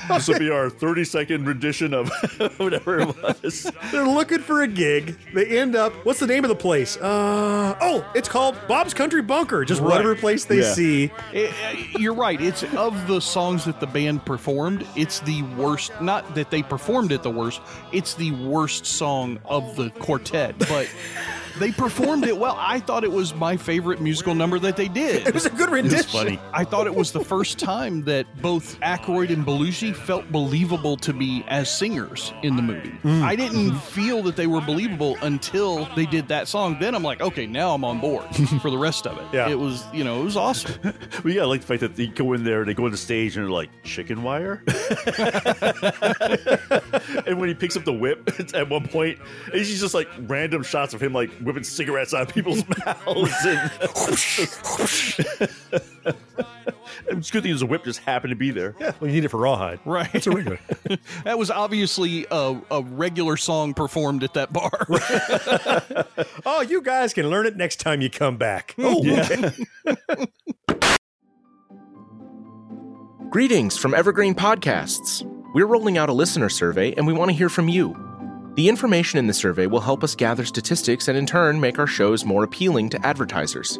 this will be our 30 second rendition of [LAUGHS] whatever it was. They're looking for a gig. They end up, what's the name of the place? Uh, oh, it's called Bob's Country Bunker. Just Right. whatever place they Yeah. see. Eh, eh, You're right. It's of the songs that the band performed, it's the worst. Not that they performed it the worst, it's the worst song of the quartet, but [LAUGHS] they performed it well. I thought it was my favorite musical number that they did. It was a good rendition. Funny. I thought it was the first time that both Aykroyd and Belushi felt believable to me as singers in the movie. Mm. I didn't feel that they were believable until they did that song. Then I'm like, okay, now I'm on board for the rest of it. [LAUGHS] Yeah. It was, you know, it was awesome. [LAUGHS] Well, yeah, I like the fact that they go in there, they go on the stage, and they're like, chicken wire? [LAUGHS] and when he picks up the whip at one point, he's just like random shots of him like whipping cigarettes out of people's mouths. And [LAUGHS] it's a good thing there's a whip just happened to be there. Yeah, well, you need it for rawhide. Right. That's a regular. [LAUGHS] that was obviously a, a regular song performed at that bar. [LAUGHS] oh, you guys can learn it next time you come back. Oh, okay. Greetings from Evergreen Podcasts. We're rolling out a listener survey and we want to hear from you. The information in the survey will help us gather statistics and in turn make our shows more appealing to advertisers.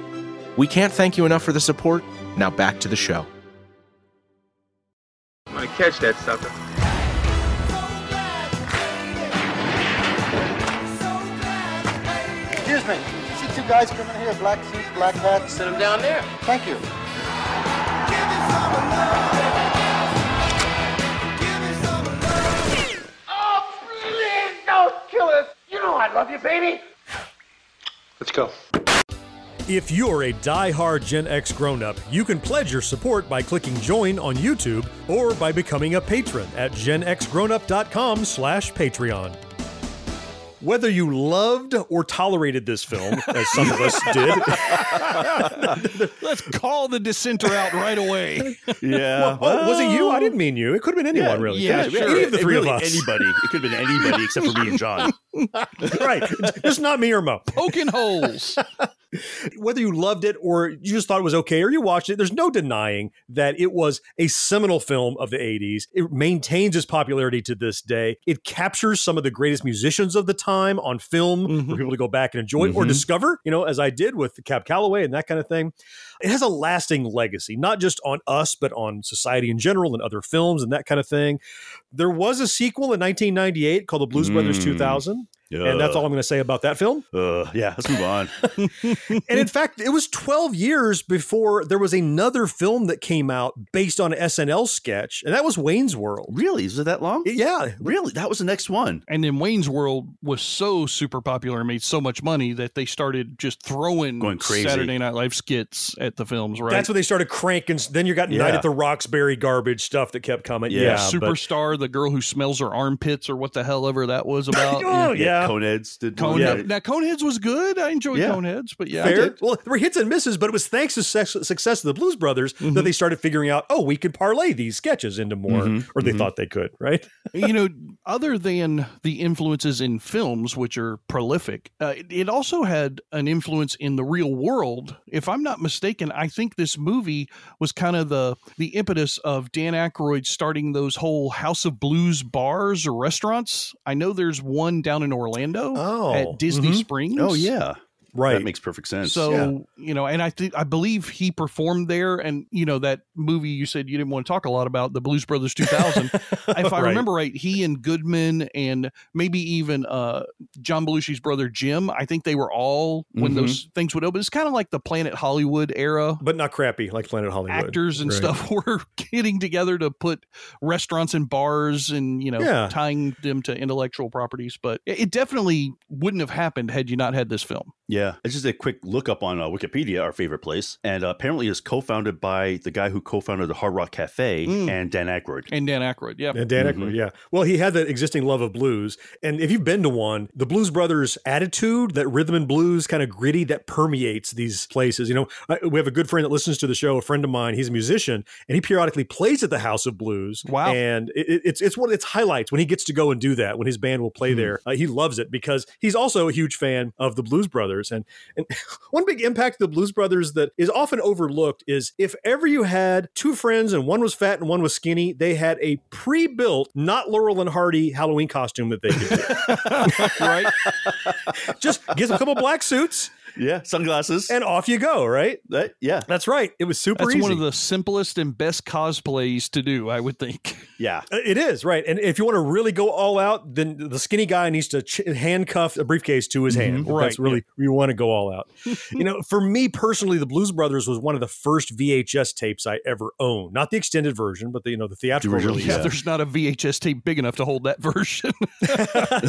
We can't thank you enough for the support. Now back to the show. I'm gonna catch that sucker. Excuse me. You see two guys coming here, black suits, black hats? Send them down there. Thank you. Give me some bird. Give me some birds. Oh, please don't kill us. You know I love you, baby. Let's go. If you're a die-hard Gen X grown-up, you can pledge your support by clicking join on YouTube or by becoming a patron at genxgrownup.com slash Patreon. Whether you loved or tolerated this film, as some of us did, [LAUGHS] Let's call the dissenter out right away. Yeah. oh, was it you? I didn't mean you. It could have been anyone, Yeah, really. yeah, Could've sure. Any of the three really of us. Anybody. It could have been anybody except for me and John. [LAUGHS] right. Just not me or Mo. Poking holes. Whether you loved it or you just thought it was okay or you watched it, there's no denying that it was a seminal film of the 80s. It maintains its popularity to this day. It captures some of the greatest musicians of the time on film mm-hmm. for people to go back and enjoy mm-hmm. or discover, you know, as I did with Cab Calloway and that kind of thing. It has a lasting legacy, not just on us, but on society in general and other films and that kind of thing. There was a sequel in 1998 called The Blues mm. Brothers 2000. Uh, and that's all I'm going to say about that film. Uh, yeah, let's move on. [LAUGHS] and in fact, it was 12 years before there was another film that came out based on an SNL sketch, and that was Wayne's World. Really? Is it that long? Yeah, really. That was the next one. And then Wayne's World was so super popular and made so much money that they started just throwing Going crazy. Saturday Night Live skits at the films. Right? That's when they started cranking. Then you got yeah. Night at the Roxbury garbage stuff that kept coming. Yeah, yeah Superstar, but... the girl who smells her armpits, or what the hell ever that was [LAUGHS] about. oh yeah. yeah. Coneheads did Cone, yeah. Now, Coneheads was good. I enjoyed Yeah. Coneheads, but yeah, Fair. Well, there were hits and misses, but it was thanks to success, success of the Blues Brothers Mm-hmm. that they started figuring out, oh, we could parlay these sketches into more, Mhm, or they mhm. thought they could, right? [LAUGHS] you know, other than the influences in films, which are prolific, uh, it- it also had an influence in the real world. If I'm not mistaken, I think this movie was kind of the the impetus of Dan Aykroyd starting those whole House of Blues bars or restaurants. I know there's one down in Orlando Oh, at Disney mhm. Springs. Oh, yeah. Right. That makes perfect sense. So yeah. you know, and I think I believe he performed there, and you know that movie you said you didn't want to talk a lot about, the Blues Brothers 2000. [LAUGHS] if I Right. remember right, he and Goodman and maybe even uh, John Belushi's brother Jim, I think they were all when Mhm. those things would open. It's kind of like the Planet Hollywood era. But not crappy like Planet Hollywood. Actors and Right. stuff [LAUGHS] were getting together to put restaurants and bars and you know Yeah. tying them to intellectual properties, but it it definitely wouldn't have happened had you not had this film. Yeah, Yeah, it's just a quick look up on uh, Wikipedia, our favorite place, and uh, apparently is co-founded by the guy who co-founded the Hard Rock Cafe and Dan Aykroyd. And Dan Aykroyd, yeah. And Dan Mm-hmm. Aykroyd, yeah. Well, he had that existing love of blues. And if you've been to one, the Blues Brothers attitude, that rhythm and blues kind of gritty that permeates these places. You know, I, we have a good friend that listens to the show, a friend of mine. He's a musician, and he periodically plays at the House of Blues. Wow. And it, it- it's it's one of its highlights when he gets to go and do that, when his band will play there. Uh, he loves it because he's also a huge fan of the Blues Brothers. And, and [LAUGHS] one big impact of the Blues Brothers that is often overlooked is if ever you had two friends and one was fat and one was skinny, they had a pre-built, not Laurel and Hardy Halloween costume that they do. [LAUGHS] right? [LAUGHS] Just get a couple black suits Yeah, sunglasses. and off you go, right? That- yeah, That's right. It was super That's easy. one of the simplest and best cosplays to do, I would think. [LAUGHS] yeah. Uh, It is right, and if you want to really go all out, then the skinny guy needs to ch- handcuff a briefcase to his hand. Right, That's really you want to go all out. [LAUGHS] you know, for me personally, the Blues Brothers was one of the first VHS tapes I ever owned. Not the extended version, but the you know the theatrical original, release. Yeah, Yeah. [LAUGHS] there's not a VHS tape big enough to hold that version.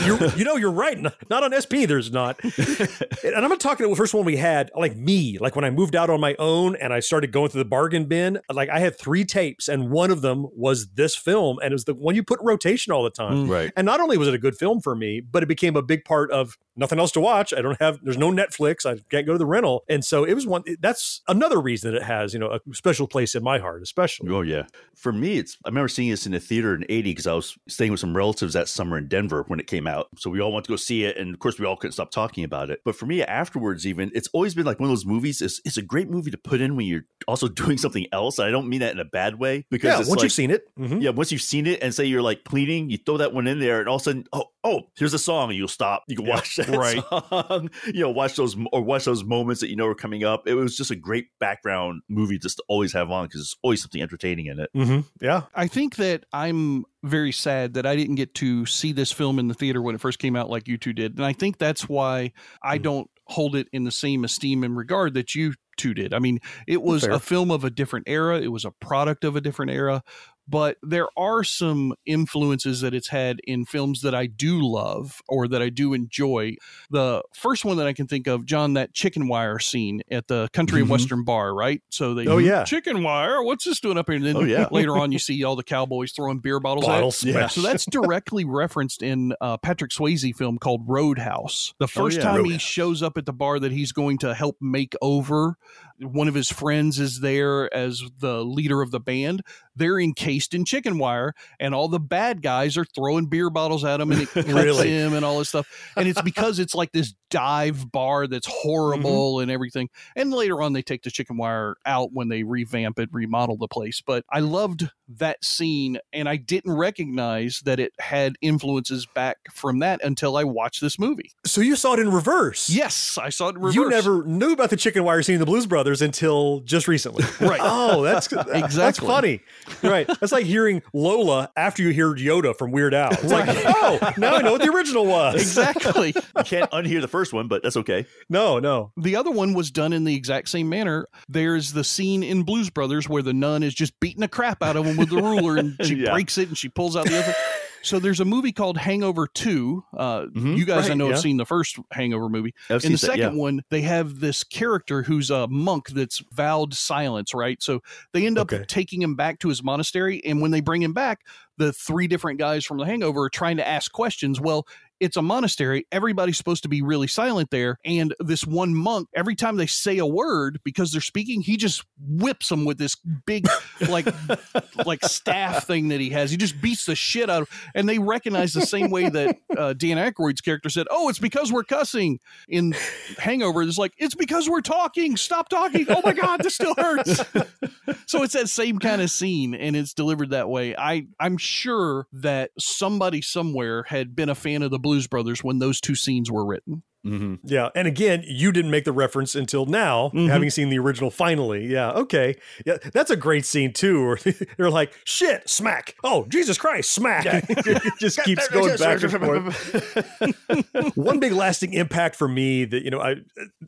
you're, you know, you're right. Not on SP, there's not. and I'm not talking the first one we had, like me, like when I moved out on my own and I started going through the bargain bin. Like I had three tapes, and one of them was this film, and it was the one you put in rotation all the time. Mm. Right. And not only was it a good film for me, but it became a big part of nothing else to watch. I don't have, there's no Netflix. I can't go to the rental. And so it was one, that's another reason that it has, you know, a special place in my heart, especially. Oh yeah. For me, it's I remember seeing this in the theater in '80 because I was staying with some relatives that summer in Denver when it came out. So we all went to go see it, and of course we all couldn't stop talking about it. But for me, afterwards, even it's always been like one of those movies. It's, it's a great movie to put in when you're also [LAUGHS] doing something else. And I don't mean that in a bad way because Yeah, once like- you've seen it. mhm. Yeah, once you've seen it and say you're like cleaning, you throw that one in there, and all of a sudden, oh, oh, here's a song, and you'll stop. You can watch [LAUGHS] that right. song, [LAUGHS] you know, watch those or watch those moments that you know are coming up. It was just a great background movie just to always have on because there's always something entertaining in it. Mhm. Yeah. I think that I'm very sad that I didn't get to see this film in the theater when it first came out like you two did. And I think that's why I Hmm. don't hold it in the same esteem and regard that you two did. I mean, it was Fair. a film of a different era, it was a product of a different era, but there are some influences that it's had in films that I do love or that I do enjoy. The first one that I can think of, John, that chicken wire scene at the country and Mhm. western bar, right? So they Oh, yeah. chicken wire. What's this doing up here? And then Oh, yeah. later on, you see all the cowboys throwing beer bottles. Smash. So that's directly referenced in uh, Patrick Swayze film called Roadhouse. The first yeah. time he shows up at the bar that he's going to help make over, one of his friends is there as the leader of the band. They're encased in chicken wire, and all the bad guys are throwing beer bottles at him, and it [LAUGHS] cuts Really? him and all this stuff. And it's because it's like this dive bar that's mm-hmm. horrible and everything. And later on, they take the chicken wire out when they revamp it, remodel the place. But I loved that scene, and I didn't recognize that it had influences back from that until I watched this movie. So you saw it in reverse. Yes, I saw it in reverse. You never knew about the chicken wire scene in the Blues Brothers until just recently. [LAUGHS] Right. Oh, that's exactly [LAUGHS] That's Exactly. funny. Right. That's like hearing Lola after you hear Yoda from Weird Al. It's like, oh, now I know what the original was. exactly. You can't unhear the first one, but that's okay. No, no. The other one was done in the exact same manner. There's the scene in Blues Brothers where the nun is just beating the crap out of him with the ruler and she [LAUGHS] Yeah. breaks it and she pulls out the other. [LAUGHS] So there's a movie called Hangover 2. Uh, You guys, I know, yeah. have seen the first Hangover movie. I've in the seen that, second yeah. one, they have this character who's a monk that's vowed silence, right? So they end up Okay. taking him back to his monastery. And when they bring him back, the three different guys from the Hangover are trying to ask questions. Well, it's a monastery. Everybody's supposed to be really silent there. And this one monk, every time they say a word, because they're speaking, he just whips them with this big, like, [LAUGHS] like staff thing that he has. He just beats the shit out of. And they recognize the same way that [LAUGHS] uh, Dan Aykroyd's character said, "Oh, it's because we're cussing." In Hangover, it's like it's because we're talking. Stop talking. Oh my god, this still hurts. [LAUGHS] so it's that same kind of scene, and it's delivered that way. I I'm sure that somebody somewhere had been a fan of the Blues Brothers when those two scenes were written. Mm-hmm. Yeah. And again, you didn't make the reference until now, Mhm. having seen the original finally. Yeah. Okay. Yeah. That's a great scene, too, where [LAUGHS] they're like, shit, smack. Oh, Jesus Christ, smack. [LAUGHS] it just [LAUGHS] keeps going back and forth. One big lasting impact for me that, you know, I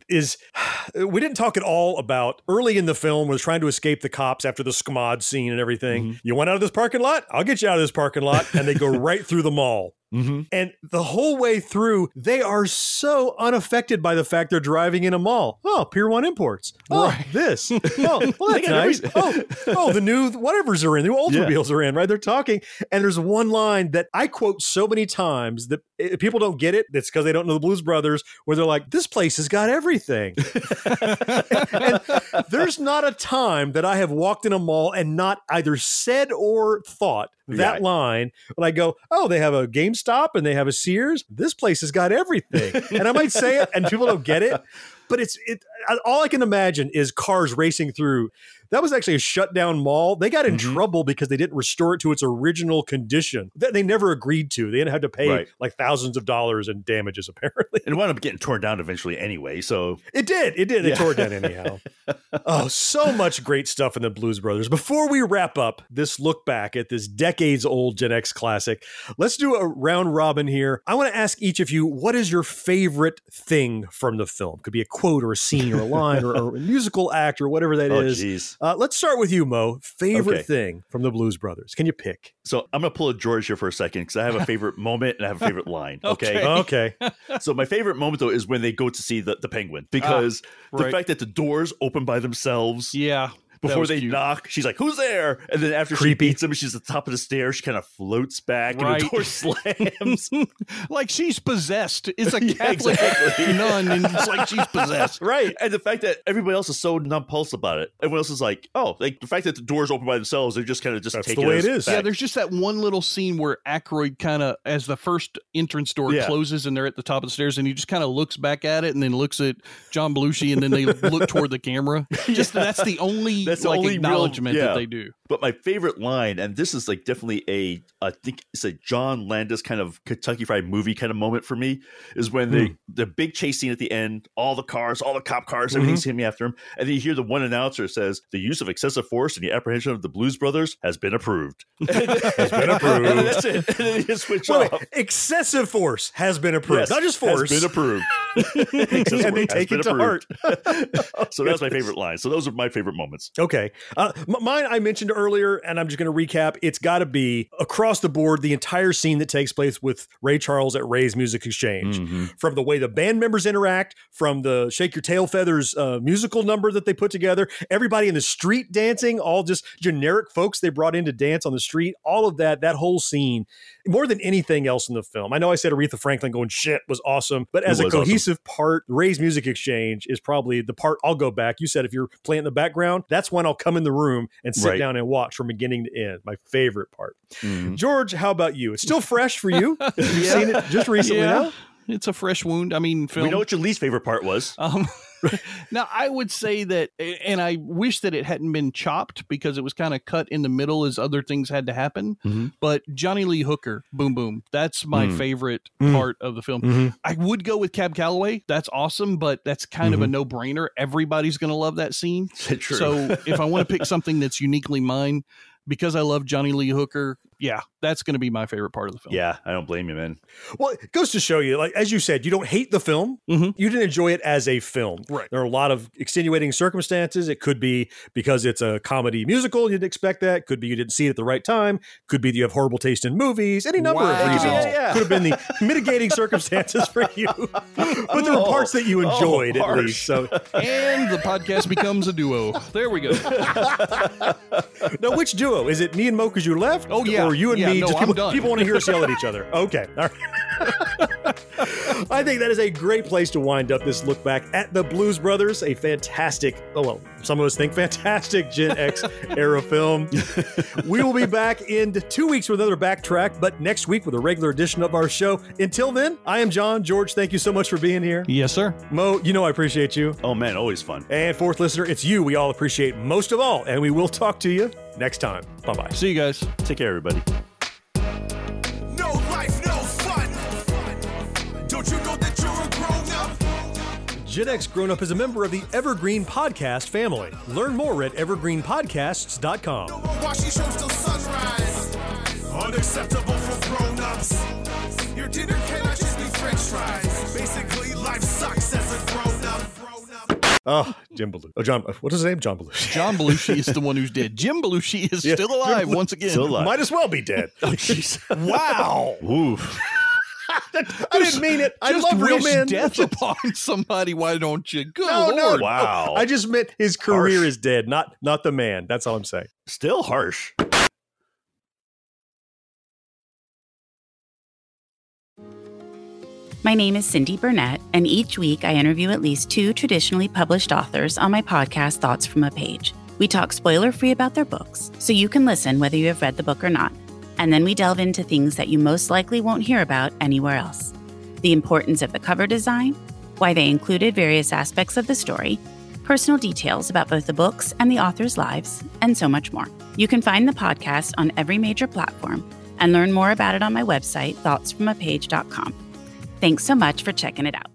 is [SIGHS] we didn't talk at all about early in the film was trying to escape the cops after the SCMOD scene and everything. You went out of this parking lot? I'll get you out of this parking lot. And they go right through the mall. Mm-hmm. And the whole way through, they are so unaffected by the fact they're driving in a mall. Oh, Pier One Imports. Oh, this. [LAUGHS] Oh, well, They nice. Oh, oh, the new whatevers are in, the new Oldsmobiles are in, right? They're talking. And there's one line that I quote so many times that people don't get it. It's because they don't know the Blues Brothers, where they're like, this place has got everything. [LAUGHS] and there's not a time that I have walked in a mall and not either said or thought that line when I go, oh, they have a GameStop and they have a Sears. This place has got everything. And I might say it and people don't get it. But it's it. All I can imagine is cars racing through. That was actually a shut down mall. They got in Mm-hmm. trouble because they didn't restore it to its original condition that they never agreed to. They had to pay Right. like thousands of dollars in damages. [LAUGHS] Apparently, And it wound up getting torn down eventually anyway. So it did. It did. They Yeah. tore it down anyhow. [LAUGHS] oh, so much great stuff in the Blues Brothers. Before we wrap up this look back at this decades old Gen X classic, let's do a round robin here. I want to ask each of you what is your favorite thing from the film? Could be a quote or a scene or a line or, or a [LAUGHS] musical act or whatever that Oh, is. Uh, let's start with you, Mo. Favorite Okay. thing from the Blues Brothers? Can you pick? So I'm gonna pull a George here for a second because I have a favorite [LAUGHS] moment and I have a favorite line. [LAUGHS] Okay. Okay. [LAUGHS] so my favorite moment though is when they go to see the, the penguin because the right. fact that the doors open by themselves. Yeah. Before they cute. knock, she's like, "Who's there?" And then after Creepy. she beats him, she's at the top of the stairs. She kind of floats back, and the door [LAUGHS] slams. [LAUGHS] like she's possessed. It's a [LAUGHS] Yeah, Catholic exactly. nun, and it's like she's possessed. Right. And the fact that everybody else is so nonplussed about it. Everyone else is like, "Oh, like the fact that the doors open by themselves, they're just kind of just That's taking the way it is. back. Yeah, there's just that one little scene where Aykroyd kind of, as the first entrance door Yeah. closes and they're at the top of the stairs, and he just kind of looks back at it and then looks at John Belushi, and then they look toward the camera. Just that's the only That's the like only real- acknowledgement yeah. that they do. But my favorite line, and this is like definitely a, I think it's a John Landis kind of Kentucky Fried Movie kind of moment for me, is when Hmm. the the big chase scene at the end, all the cars, all the cop cars, everything's Mm-hmm. hitting after him, and then you hear the one announcer says, "The use of excessive force and the apprehension of the Blues Brothers has been approved." [LAUGHS] has been approved. And that's it. And then you switch Wait, off. Excessive force has been approved. Yes, Not just force. has been approved. [LAUGHS] And they take it to approved. heart. [LAUGHS] so that's my favorite line. So those are my favorite moments. Okay. Uh, mine I mentioned earlier, and I'm just going to recap. It's got to be across the board the entire scene that takes place with Ray Charles at Ray's Music Exchange. Mm-hmm. From the way the band members interact, from the Shake Your Tail Feathers uh, musical number that they put together, everybody in the street dancing, all just generic folks they brought in to dance on the street, all of that, that whole scene, more than anything else in the film. I know I said Aretha Franklin going shit was awesome, but as a was awesome. cohesive part, Ray's Music Exchange is probably the part I'll go back. You said if you're playing in the background, that's when I'll come in the room and sit Right. down and watch from beginning to end. My favorite part. Mhm. George, how about you? It's still fresh for you. [LAUGHS] You've Yeah. seen it just recently Yeah. now? It's a fresh wound. I mean, film. We know what your least favorite part was. Um, [LAUGHS] now, I would say that, and I wish that it hadn't been chopped because it was kind of cut in the middle as other things had to happen. Mhm. But Johnny Lee Hooker, boom, boom, that's my Mm. favorite Mm. part of the film. Mhm. I would go with Cab Calloway. That's awesome, but that's kind of a no brainer. Everybody's going to love that scene. [LAUGHS] So if I want to pick something that's uniquely mine, because I love Johnny Lee Hooker, yeah, that's going to be my favorite part of the film. yeah, I don't blame you, man. Well, it goes to show you, like as you said, you don't hate the film. Mhm. You didn't enjoy it as a film. Right. There are a lot of extenuating circumstances. It could be because it's a comedy musical. You didn't expect that. Could be you didn't see it at the right time. Could be that you have horrible taste in movies. Any number of reasons. Yeah, yeah. Could have been the mitigating circumstances for you. But there were parts that you Oh, enjoyed at least. So And the podcast becomes a duo. There we go. [LAUGHS] now, which duo is it? Me and Mo because you left? Oh, yeah. You and Yeah, me? no, just people, people want to hear us yell at each other. Okay, all right. [LAUGHS] I think that is a great place to wind up this look back at the Blues Brothers, a fantastic, oh well, some of us think fantastic Gen X [LAUGHS] era film. we will be back in two weeks with another backtrack, but next week with a regular edition of our show. Until then, I am John. George, thank you so much for being here. Yes, sir. Mo, you know I appreciate you. Oh man, always fun. And fourth listener, it's you we all appreciate most of all, and we will talk to you next time. Bye bye. See you guys. Take care, everybody. Gen X Grown Up is a member of the Evergreen Podcast family. Learn more at evergreenpodcasts.com. While she shows till sunrise. Unacceptable for grown ups. Your dinner cannot just be french fries. Basically, life sucks as a grown up. Oh, ah, Jim Belushi. Oh, John. What's his name? John Belushi. John Belushi is the one who's dead. [LAUGHS] Jim Belushi is Yeah, still alive Belushi- once again. Still alive. Might as well be dead. [LAUGHS] Oh, jeez. [LAUGHS] wow. Oof. [LAUGHS] I didn't mean it. I Just love real wish men. death upon somebody. Why don't you? Good No, no. lord! Wow. I just meant his career Harsh. is dead, not not the man. That's all I'm saying. Still harsh. My name is Cindy Burnett, and each week I interview at least two traditionally published authors on my podcast, Thoughts from a Page. We talk spoiler free about their books, so you can listen whether you have read the book or not. And then we delve into things that you most likely won't hear about anywhere else the importance of the cover design, why they included various aspects of the story, personal details about both the books and the authors' lives, and so much more. You can find the podcast on every major platform and learn more about it on my website, thoughtsfromapage.com. Thanks so much for checking it out.